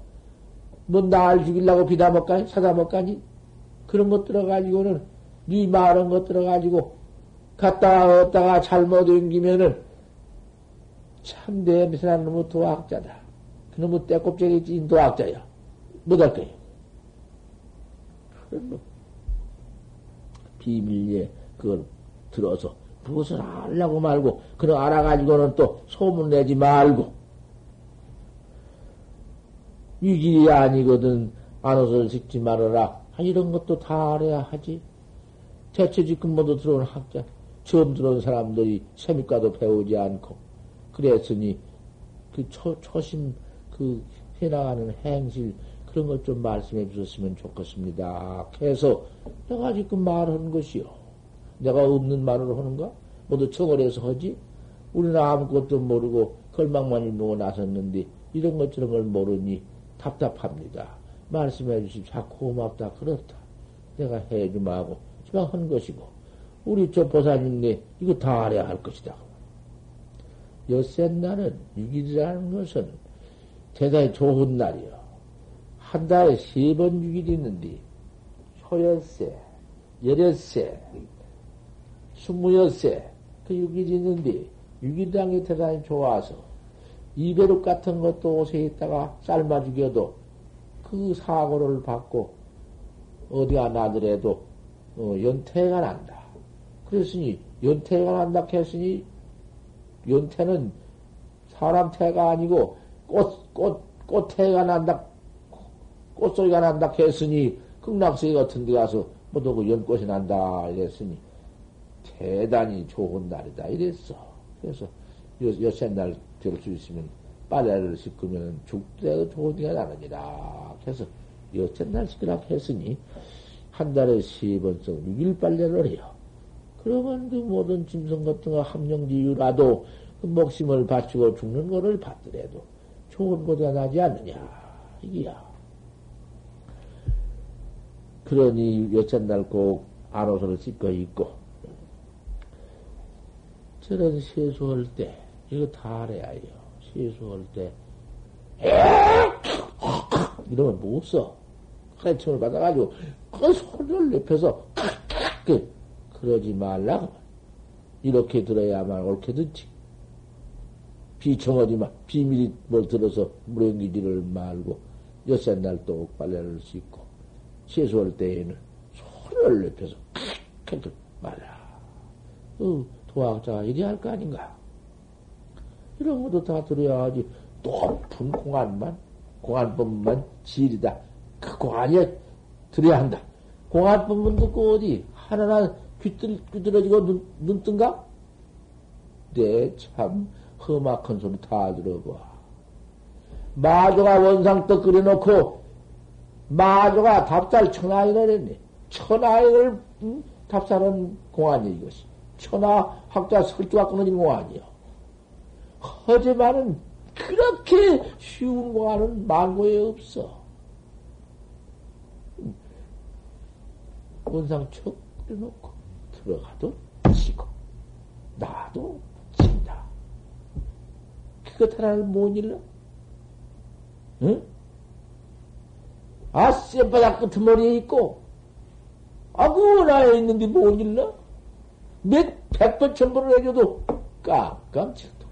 뭐 날 죽이려고 비다 먹가니 사다 먹가니 그런 것 들어가지고는 네 말한 것 들어가지고 갔다가 없다가 잘못 옮기면은 참 냄새나는 놈의 도학자다. 그놈의 떼껍질이 찐 도학자야. 못할 거예요. 뭐 비밀리에 그걸 들어서 무엇을 알라고 말고 그걸 알아가지고는 또 소문 내지 말고 위길이 아니거든 안옷을 짓지 말아라 이런 것도 다 알아야 하지 대체 지금 모두 들어온 학자 처음 들어온 사람들이 세미과도 배우지 않고 그랬으니 그 초, 초심 그 해나가는 행실 그런 것 좀 말씀해 주셨으면 좋겠습니다. 그래서 내가 지금 말하는 것이요. 내가 없는 말을 하는가? 모두 청을해서 하지? 우리는 아무것도 모르고 걸망만 일보고 나섰는데 이런 것 저런 걸 모르니 답답합니다. 말씀해 주십시오. 고맙다. 그렇다. 내가 해주마 하고 지만 한 것이고 우리 저 보사님네 이거 다 알아야 할 것이다. 엿새 날은 6일이라는 것은 대단히 좋은 날이요. 한 달에 세 번 6일 있는데 초엿새, 열엿새, 스무엿새 그 6일 있는데 6일이라는 게 대단히 좋아서 이배룩 같은 것도 옷에 있다가 삶아 죽여도 그 사고를 받고 어디가 나더라도 어, 연태가 난다. 그랬으니 연태가 난다 했으니 연태는 사람 태가 아니고 꽃, 꽃, 꽃태가 난다. 꽃소리가 난다 했으니 극락세계 같은 데 가서 모두 그 연꽃이 난다 이랬으니 대단히 좋은 날이다 이랬어. 그래서 여, 여새 날될 수 있으면 빨래를 씻으면 죽되 좋은 데가 나느니라. 그래서 여째 날 씻으라 했으니 한 달에 세 번씩 6일 빨래를 해요. 그러면 그 모든 짐승 같은 거 함령지유라도 그 목심을 바치고 죽는 거를 받더라도 좋은 것가 나지 않느냐. 이기야. 그러니 여찬날 꼭 안옷을 씻고 있고, 저런 세수할 때, 이거 다 알아야 해요. 세수할 때, 이러면 못 써. 해청을 받아가지고, 그 소리를 높여서, 그, 그러지 말라고. 이렇게 들어야만 옳게 듣지. 비청하지 마. 비밀이 뭘 들어서 무령기지를 말고, 여섯 날또 빨래를 씻고, 세수할 때에는 소리를 높여서, 칵칵 말라. 어, 도학자가 이래야 할거 아닌가? 이런 것도 다 들어야지. 높은 공안만, 공안법만 지리다. 그 공안에 들어야 한다. 공안법만 듣고 어디 하나나 귀들, 귀들어지고 눈, 눈 뜬가? 네, 참, 험악한 소리 다 들어봐. 마조가 원상떡 끓여놓고, 마조가 답살 천하인을 했네. 천하인을, 음? 답살은 공안이 이것이. 천하 학자 설주가 끊어진 공안이요. 하지만은, 그렇게 쉬운 공안은 만고에 없어. 원상 척 끓여놓고, 들어가도 치고, 나도 친다. 그것 하나를 못 일러? 응? 아, 쌔바닥 끝머리에 있고, 아구 나에 있는데 못 일러? 몇, 백번 천번을 해줘도 깜깜치도.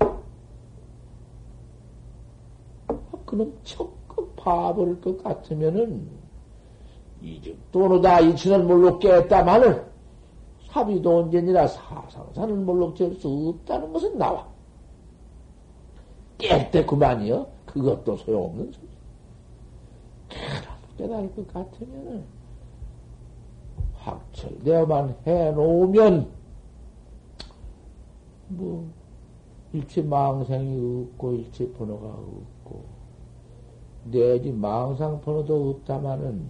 아, 그놈 척그 파버릴 것 같으면은, 이즉 도로다 이치는 몰로 깼다마는, 사비도 언제니라 사상사는 몰록 될수 없다는 것은 나와. 깰 때 그만이요. 그것도 소용없는 소리. 깨달을 것 같으면은 확철되어만 해놓으면 뭐 일체 망상이 없고 일체 번호가 없고 내지 망상 번호도 없다마는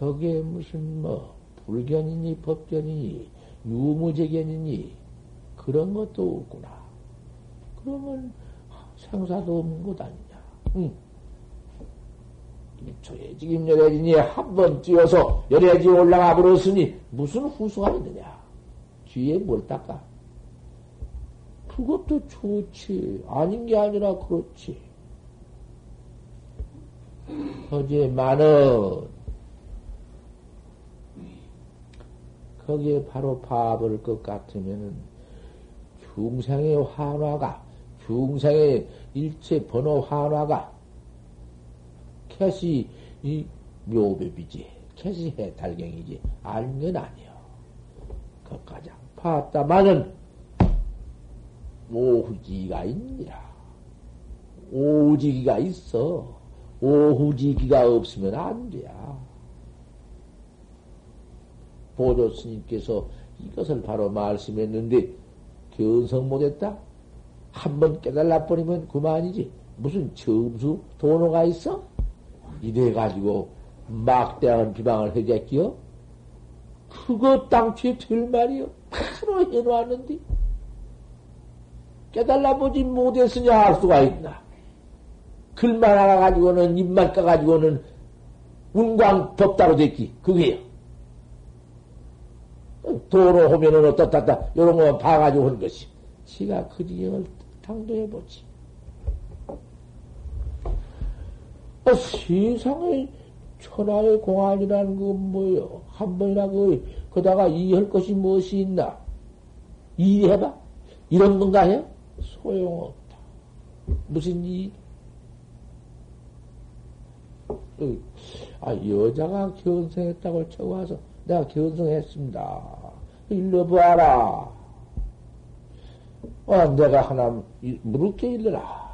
거기에 무슨 뭐 불견이니 법견이니 유무재견이니 그런 것도 없구나. 그러면 생사도 없는 것 아니냐. 응. 일초에 지금 열애진이 한 번 뛰어서 열애지 올라가 버렸으니 무슨 후수가 있느냐. 뒤에 뭘 닦아? 그것도 좋지. 아닌 게 아니라 그렇지. 하지만은, 거기에 바로 밥을 것 같으면은, 중생의 환화가, 중생의 일체 번호 환화가, 캐시, 이 묘법이지. 캐시 해달경이지. 건 아니요. 그까지 봤다마는, 오후지기가 있니라. 오후지기가 있어. 오후지기가 없으면 안 돼야. 보조 스님께서 이것을 바로 말씀했는데, 견성 못했다? 한 번 깨달아 버리면 그만이지. 무슨 점수 도노가 있어? 이래 가지고 막대한 비방을 해겠기요? 그거 땅치에 될 말이요. 바로 해놓았는데. 깨달라 보지 못했으냐 할 수가 있나. 글만 알아가지고는, 입만 까가지고는 운광 덥다고 됐기. 그게요. 도로 오면은 어떻다, 요런 거만 봐가지고 하는 것이. 지가 그 지경을 당도해보지. 아, 세상에 천하의 공안이라는 건 뭐요? 한 번이나 그, 거다가 이해할 것이 무엇이 있나? 이해해봐? 이런 건가 해요? 소용없다. 무슨 이, 아, 여자가 견성했다고 쳐와서 내가 견성했습니다. 일러 보아라. 어, 내가 하나 무릎게 일러라.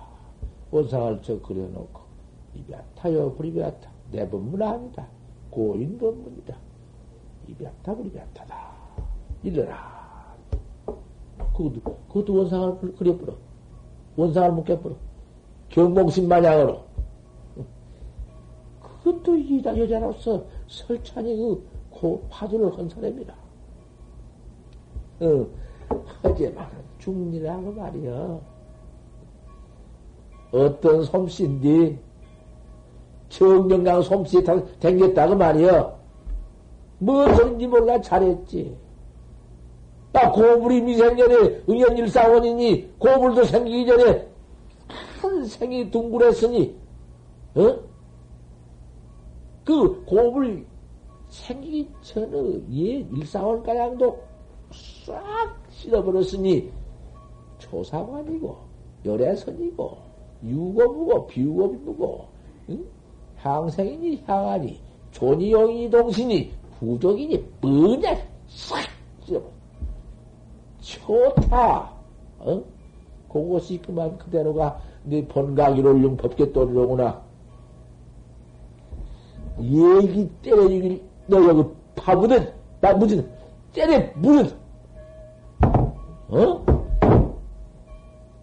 원상을 저 그려놓고, 이비아타요, 불이비아타. 내 법문 아니다. 고인 법문이다. 이비아타, 불이비아타다. 일러라. 그것도, 그것도 원상을 그려버려. 원상을 묶여버려. 경몽신 마냥으로. 그것도 이 여자로서 설찬이 그, 고, 화두를 한 사람이라. 어, 하지만 중리라고 말이야. 어떤 솜씨인데, 정령강 솜씨 댕겼다고 말이야. 무엇인지 몰라 잘했지. 나 고불이 미생전에 응연일사원이니 고불도 생기기 전에 한 생이 둥글했으니 어? 그 고불 생기기 전에 예 일사원가량도 싹 실어버렸으니 초사관이고 열애선이고 유고부고 비유고부고 응? 향생이니 향하니 존이용이니 동신이 부족이니 뻔히 싹 실어버렸어. 좋다. 어? 그것이 그만 그대로가 네 본가기를 용 법계 또리로구나. 얘기 때려주길 너 여기 파묻은 나 무슨 때려 무슨 어?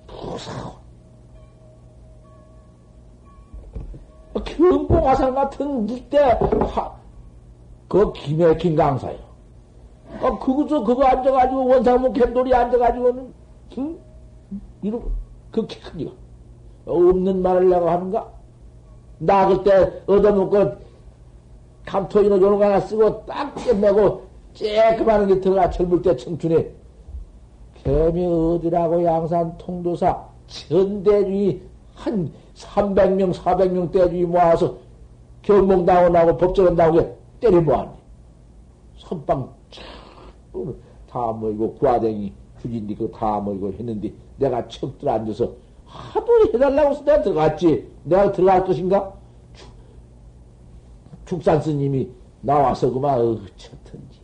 무사고 경공화상 같은 묵대 그 기맥힌 강사요. 아, 그거저 그거 앉아가지고 원상무 캔돌이 앉아가지고는 응? 이러 그렇게 크니까 없는 말을 내가 하는가? 나 그때 얻어먹고 감토이노 요런 거 하나 쓰고 딱 끝내고 쬐그마한 게 들어가 젊을 때 청춘에 개미 어디라고 양산 통도사 전대주의 한 300명 400명 대주의 모아서 경몽당원하고 법정원당하고 때려 모았네 선빵 다 모이고 구화댕이 주진이 그다 모이고 했는데 내가 척 들어 앉아서 하도 해달라고 해서 내가 들어갔지. 내가 들어갈 것인가? 축산 스님이 나와서 그만 어쳤던지.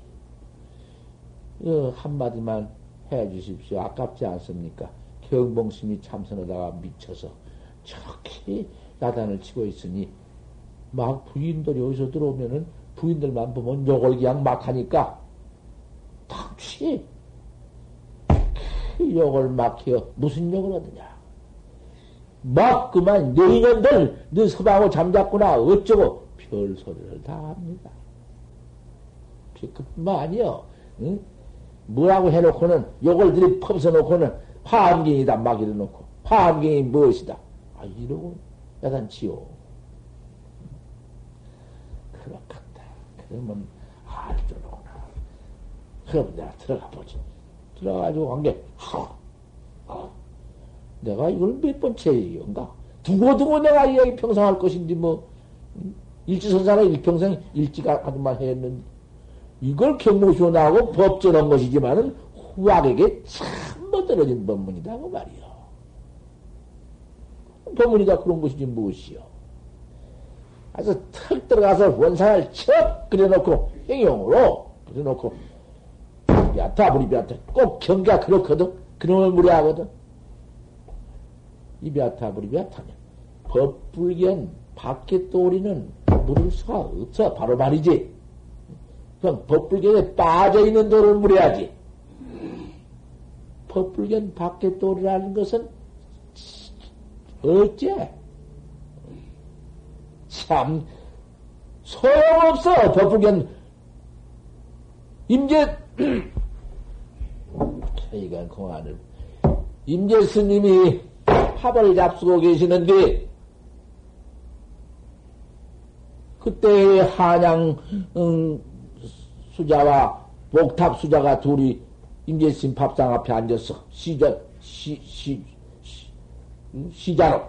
어, 한마디만 해 주십시오. 아깝지 않습니까? 경봉심이 참선하다가 미쳐서 저렇게 야단을 치고 있으니 막 부인들이 어디서 들어오면은 부인들만 보면 욕을 그냥 막 하니까 당시 그 욕을 막 해요. 무슨 욕을 하느냐. 막 그만 내년들 너 서방하고 잠잤구나 어쩌고 별 소리를 다 합니다. 그뿐만 아니요. 응? 뭐라고 해놓고는 욕을 들이 퍼서 놓고는 화암경이다 막 이래놓고 화암경이 무엇이다. 아 이러고 야단치요. 그렇겠다. 그러면 알줄로구나. 그럼 내가 들어가 보지. 들어가가지고 한 게, 어. 내가 이걸 몇 번째 얘기인가? 두고두고 내가 이야기 평생 할 것인데, 뭐, 일지선사는 일평생 일지가 하지만 했는데, 이걸 경무시로 나하고 법전한 것이지만은 후학에게 참못 떨어진 법문이다, 그 말이요. 법문이다 그런 것이지 무엇이요. 그래서 턱 들어가서 원상을 척 그려놓고, 행용으로 그려놓고, 야타, 우리 야타. 꼭 경계가 그렇거든. 그놈을 무례하거든. 이 야타, 우리 야타면. 법불견 밖에 떠오리는 물을 수가 없어. 바로 말이지. 그냥 법불견에 빠져있는 돌을 무례하지. 법불견 밖에 떠오르라는 것은 어째? 참, 소용없어. 법불견 임제 이건 공안을 임재 스님이 합을 잡수고 계시는데 그때 한양 음, 수자와 목탑 수자가 둘이 스님 밥상 앞에 앉았어 시자 시, 시, 시, 음, 시자로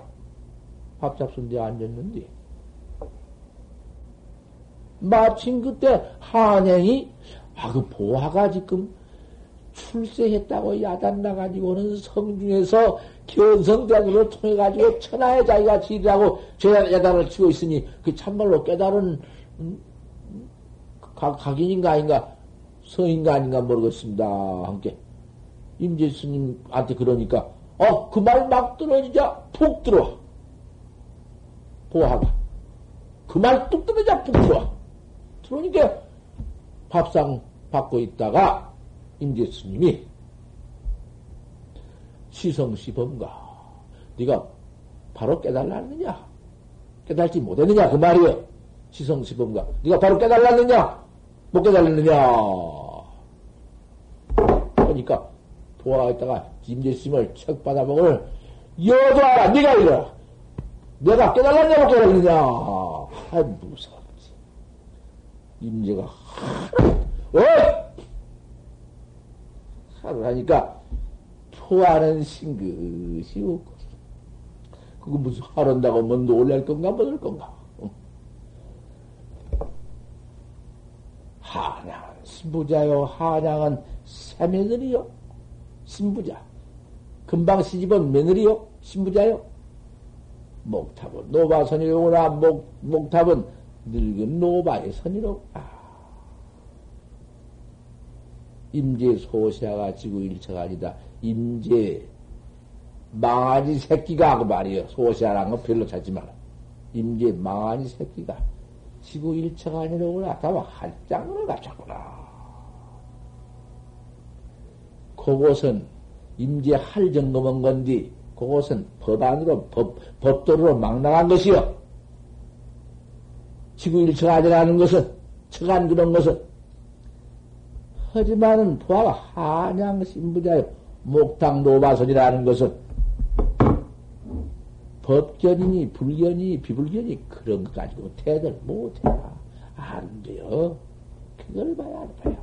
밥 잡순 데 앉았는데. 마침 그때 한양이 아 그 보화가 지금 출세했다고 야단 나가지고는 성중에서 견성대학으로 통해가지고 천하의 자기가 지리라고 저 야단을 치고 있으니 그 참말로 깨달은 음, 각, 각인인가 아닌가 성인가 아닌가 모르겠습니다. 함께. 임재 스님한테 그러니까 어 그 말 막 떨어지자 푹 들어와. 보아가 그 말 뚝 떨어지자 푹 들어와. 들어오니까 밥상 받고 있다가 임재 스님이 시성시 범가 네가 바로 깨달았느냐? 깨달지 못했느냐? 그 말이요. 시성시 범가 네가 바로 깨달았느냐? 못 깨달았느냐? 그러니까 도와있다가 임재 스님을 척 받아먹을 여도하라 네가 이거 내가 깨달았냐 못 깨달았느냐? 아 무섭지. 임재가 어? 하루 하니까 토하는 싱긋이 없고. 그거 무슨 하른다고 뭐 놀랄 건가 뭐될 건가. 한양은 신부자요. 한양은 새 며느리요. 신부자. 금방 시집은 며느리요. 신부자요. 목탑은 노바 선이로구나 목, 목탑은 늙은 노바의 선이로. 아. 임제 소시아가 지구 일체가 아니다. 임제 망아지 새끼가 그 말이에요. 소시아라는 건 별로 찾지 마라. 임제 망아지 새끼가 지구 일체가 아니라구나. 다만 할장을 갖췄구나. 그것은 임제 할 정도면 건디 그것은 법안으로 법, 법도로 막 나간 것이요. 지구 일체가 아니라는 것은 처간 그런 것은 하지만은 보아가 한양 신부자의 목탕 노바선이라는 것은 법견이니 불견이 비불견이 그런 것 가지고 대들 못해. 안 돼요. 그걸 봐야 안 봐요.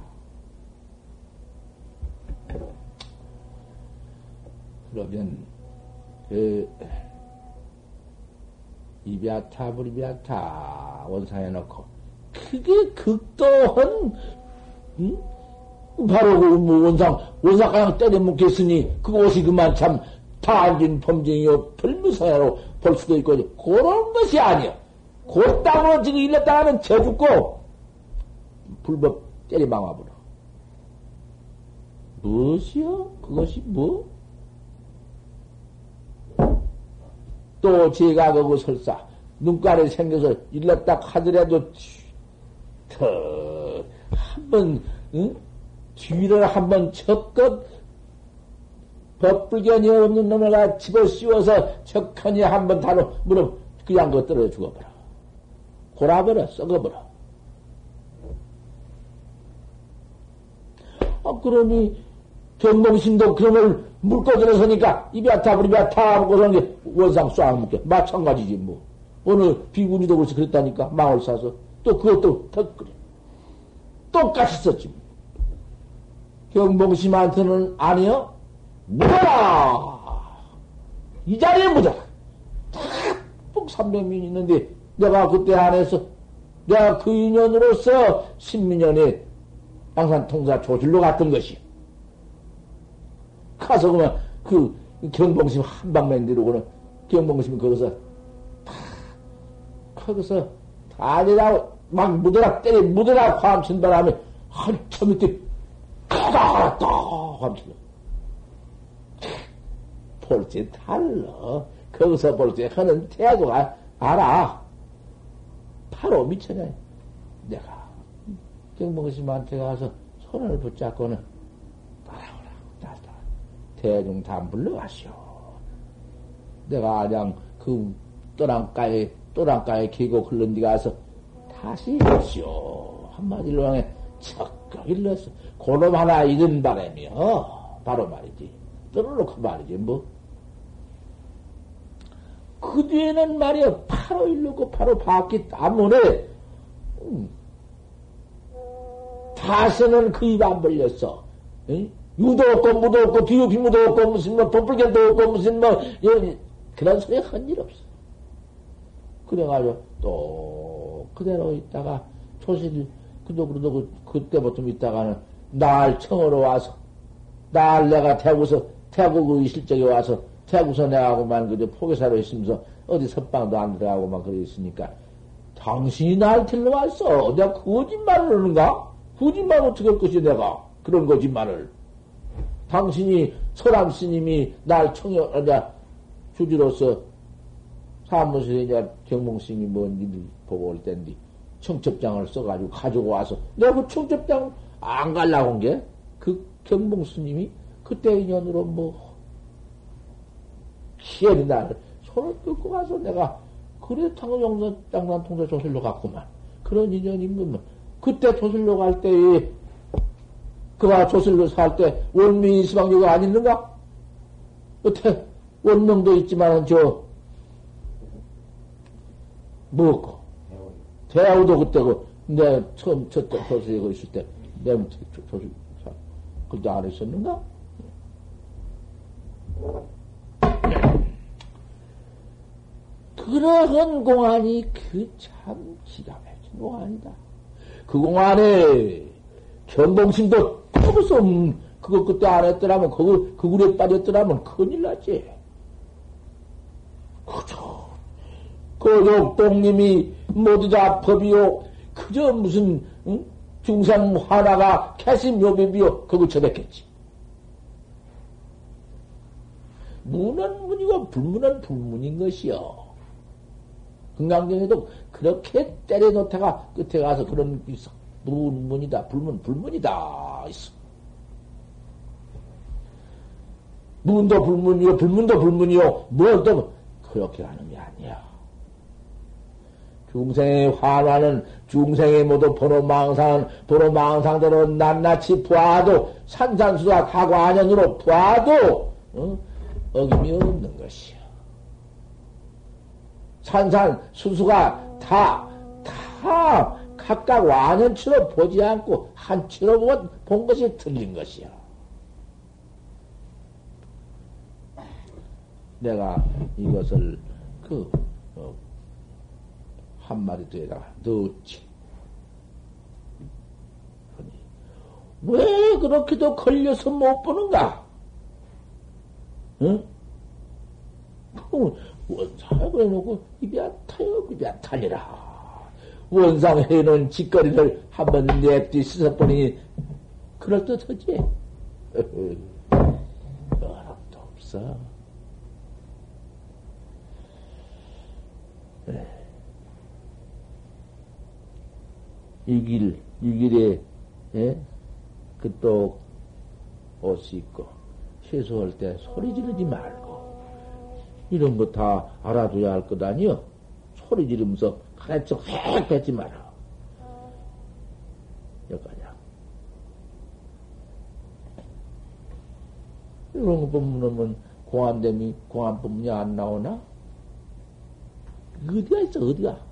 그러면, 그, 이비아타, 불이비아타, 원상해 놓고, 그게 극도한, 응? 바로 그뭐 원상, 원상 그냥 때려 묵겠으니 그것이 그만 참 다안진 범죄이요 별무사야로 볼 수도 있고 그런 것이 아니요. 그 땅으로 지금 일렀다 하면 저 죽고 불법 때리 망화버려. 무엇이요? 그것이 뭐? 또 제가 그거 설사 눈깔이 생겨서 일렀다 하더라도 더 한 번 응? 뒤를 한번 쳤껏 법불견이 없는 놈을 집어 씌워서 척하니 한번 다로 무릎 그냥 그 떨어져 죽어버려. 골아버려, 썩어버려. 아, 그러니 경봉신도 그놈을 물고기를 서니까 입이 아타, 입이 아타 하고 그런 게 원상 쏴 묶여. 마찬가지지 뭐. 어느 비구니도 그렇지 그랬다니까 망을 사서 또 그것도 더 그래. 똑같이 썼지. 경봉심한테는 아니요. 묻어라! 이 자리에 묻어라! 딱 300명 있는데 내가 그때 안에서 내가 그 인연으로서 신민년에 양산 통사 조질로 갔던 것이. 가서 그만 그 경봉심 한 방면 내려고는 경봉심이 거기서 다 거기서 다리라고 막 묻어라 때리 묻어라 화암친 바람에 한참 밑에 가다. 화암친 볼지 달러. 거기서 볼지 하는 태도가 알아. 바로 미쳐냐 내가 경봉심한테 가서 손을 붙잡고는 따라오라 따라 대중 다 물러가시오. 내가 그냥 그 또랑가에 또랑가에 계곡 흘른 데 가서 다시 하시오. 한마디로 하에 척 일렀어. 고놈 하나 잃은 바람이요. 바로 말이지. 떨어놓고 말이지, 뭐. 그 뒤에는 말이야. 바로 일렀고, 바로 바퀴 따문에, 음. 다서는 그 입 안 벌렸어. 응? 유도 없고, 무도 없고, 뒤엎이 무도 없고, 무슨 뭐, 법불견도 없고, 무슨 뭐, 그런 소리 한 일 없어. 그래가지고, 또, 그대로 있다가, 초실, 그도 그러도 그, 그때부터 있다가는, 날 청으로 와서, 날 내가 태국에서, 태국 의 실적에 와서, 태국에서 내가고만 그저 포교사로 있으면서, 어디 선방도 안 들어가고만 그래 있으니까, 당신이 날 들러왔어. 내가 거짓말을 하는가? 거짓말 어떻게 할 것이 내가? 그런 거짓말을. 당신이, 서람 스님이 날 청여, 어, 주지로서 사무실에 이제 경봉 스님이 뭔 일을 보고 올 텐데 청첩장을 써가지고 가지고 와서 내가 그 청첩장 안 갈라고 한 게 그 경봉 스님이 그때 인연으로 뭐 희열이 나를 손을 끌고 가서 내가 그래 당연정산 장난 통제 조실로 갔구만. 그런 인연이 뭐 그때 조실로 갈 때에 그가 조실로 살 때 원민이 수방교가 아니는가? 어때 원명도 있지만은 저 뭐고 대하우도 그때 그 내가 처음 조수에 그 있을 때내 밑에 조수 그때 안 했었는가? 그러한 공안이 그 참 기가 막힌 공안이다. 그 공안에 견봉심도 거기서 그거 그때 안 했더라면 그거 그 굴에 빠졌더라면 큰일 났지. 그저 그 욕동님이 모두 다 법이요. 그저 무슨 응? 중상 하나가 캐심 요비비요. 그거 쳐댔겠지. 문은 문이고 불문은 불문인 것이요. 금강경에도 그렇게 때려 놓다가 끝에 가서 그런 게 있어. 문, 문이다. 불문, 불문이다. 있어. 문도 불문이요. 불문도 불문이요. 뭘또 그렇게 하는 게 아니야. 중생의 환화는 중생의 모두 번호 망상은 번호 망상대로 낱낱이 보아도 산산수다 가관연으로 보아도 어? 어김이 없는 것이야. 산산 수수가 다, 다 각각 완연치로 보지 않고 한치로 본 것이 틀린 것이야. 내가 이것을 그 어, 한마디 더에다가 넣었지. 왜 그렇게도 걸려서 못 보는가? 응? 원상을 그래놓고 입이 안 타요, 입이 안 탈리라. 원상 해놓은 짓거리를 한번 냅뒤 씻어보니 그럴듯하지? 어렵도 없어. 이길, 이길에, 예? 그또 옷이 있고, 세수할 때 소리 지르지 말고, 이런 거 다 알아둬야 할 것 아니여? 소리 지르면서 가래 척획 뱉지 마라. 여기까지야. 이런 거 보면, 공안됨이, 공안법문이 안 나오나? 어디가 있어, 어디가?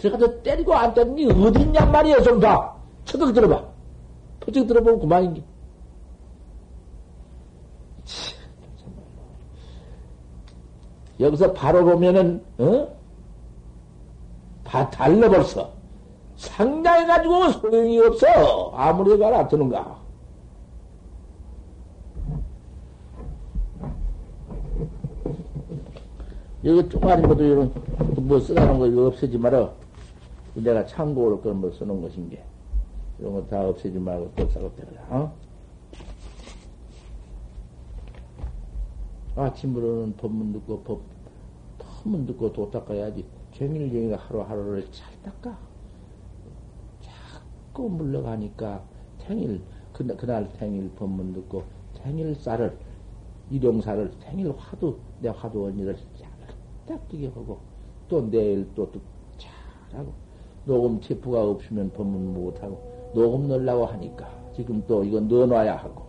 들어가서 때리고 안 때리니 있냔 말이야, 좀 봐. 처덕 들어봐. 퍼쩍 들어보면 그만인게. 여기서 바로 보면은, 어? 다 달라 벌써. 상당해가지고 소용이 없어. 아무리 가라 드는가. 여기 쪼가리 것도 이런, 뭐 쓰라는 거 이거 없애지 마라. 내가 참고로 그런 거 쓰는 것인 게. 이런 거 다 없애지 말고 또 작업해라. 어? 아침으로는 법문 듣고 법, 법문 듣고 도 닦아야지. 종일종일 하루하루를 잘 닦아. 자꾸 물러가니까 탱일, 그, 그날 탱일 법문 듣고 탱일 쌀을, 일용쌀을 탱일 화두, 내 화두 언니를 닦게 하고, 또 내일 또, 또 잘하고, 녹음 체프가 없으면 법문 못하고, 녹음 넣으려고 하니까, 지금 또 이거 넣어놔야 하고,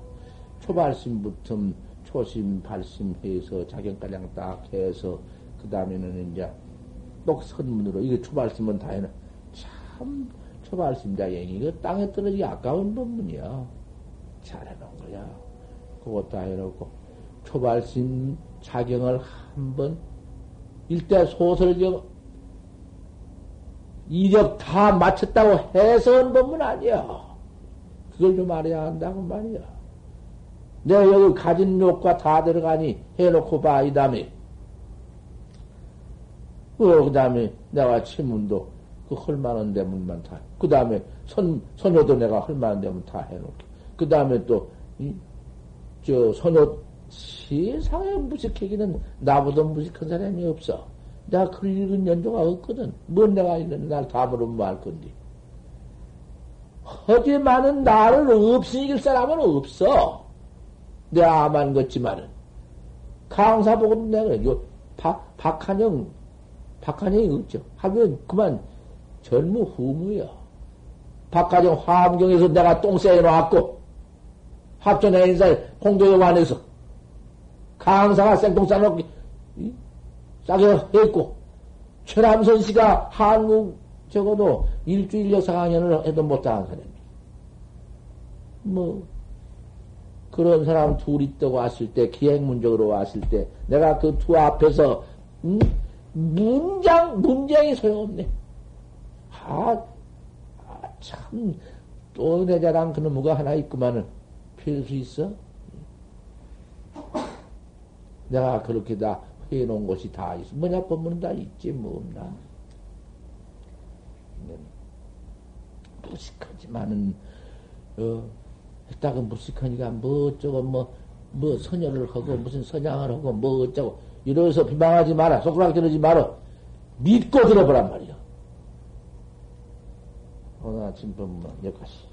초발심부터 초심, 발심 해서 자경가량 딱 해서, 그 다음에는 이제, 또 선문으로, 이게 초발심은 다 해놔. 참, 초발심자행이, 이거 땅에 떨어지기 아까운 법문이야. 잘해놓은 거야. 그거 다 해놓고, 초발심 자경을 한번 일대 소설경 이력 다 마쳤다고 해서한 법문 아니야. 그걸 좀 알아야 한다고 말이야. 내가 여기 가진 욕과 다 들어가니 해놓고 봐, 이 다음에. 그, 그 다음에 내가 치문도 그 헐만한 대문만 다. 그 다음에 선, 선효도 내가 헐만한 대문 다 해놓게. 그 다음에 또, 이, 저, 선효, 세상에 무식하기는 나보다 무식한 사람이 없어. 내가 글 읽은 연조가 없거든. 뭔 내가 읽는 날다 물으면 뭐할 건데. 하지만은 나를 없이 이길 사람은 없어. 내가 아만 걷지만은. 강사 보고 내가. 요, 박, 박한영, 박한영이 없죠. 하면 그만 전무 후무야. 박한영 화엄경에서 내가 똥싸해 놨고, 합전의 인사에 공도여관에서 강사가 생통 싸놓고, 싸게 했고, 최남선 씨가 한국 적어도 일주일 역사 강연을 해도 못당한 사람이. 뭐, 그런 사람 둘이 떠 왔을 때, 기행문적으로 왔을 때, 내가 그 두 앞에서, 음? 문장, 문장이 소용없네. 아, 아 참, 또 내 자랑 그놈 뭐가 하나 있구만은, 필수 있어? 내가 그렇게 다 해놓은 곳이 다 있어. 뭐냐, 법문은 다 있지, 뭐 없나. 무식하지만은, 어, 했다가 무식하니까 뭐 어쩌고, 뭐, 뭐 선열을 하고, 무슨 선양을 하고, 뭐 어쩌고, 이러서 비방하지 마라. 속락 들으지 마라. 믿고 들어보란 말이야. 오늘 아침 법문 여기까지.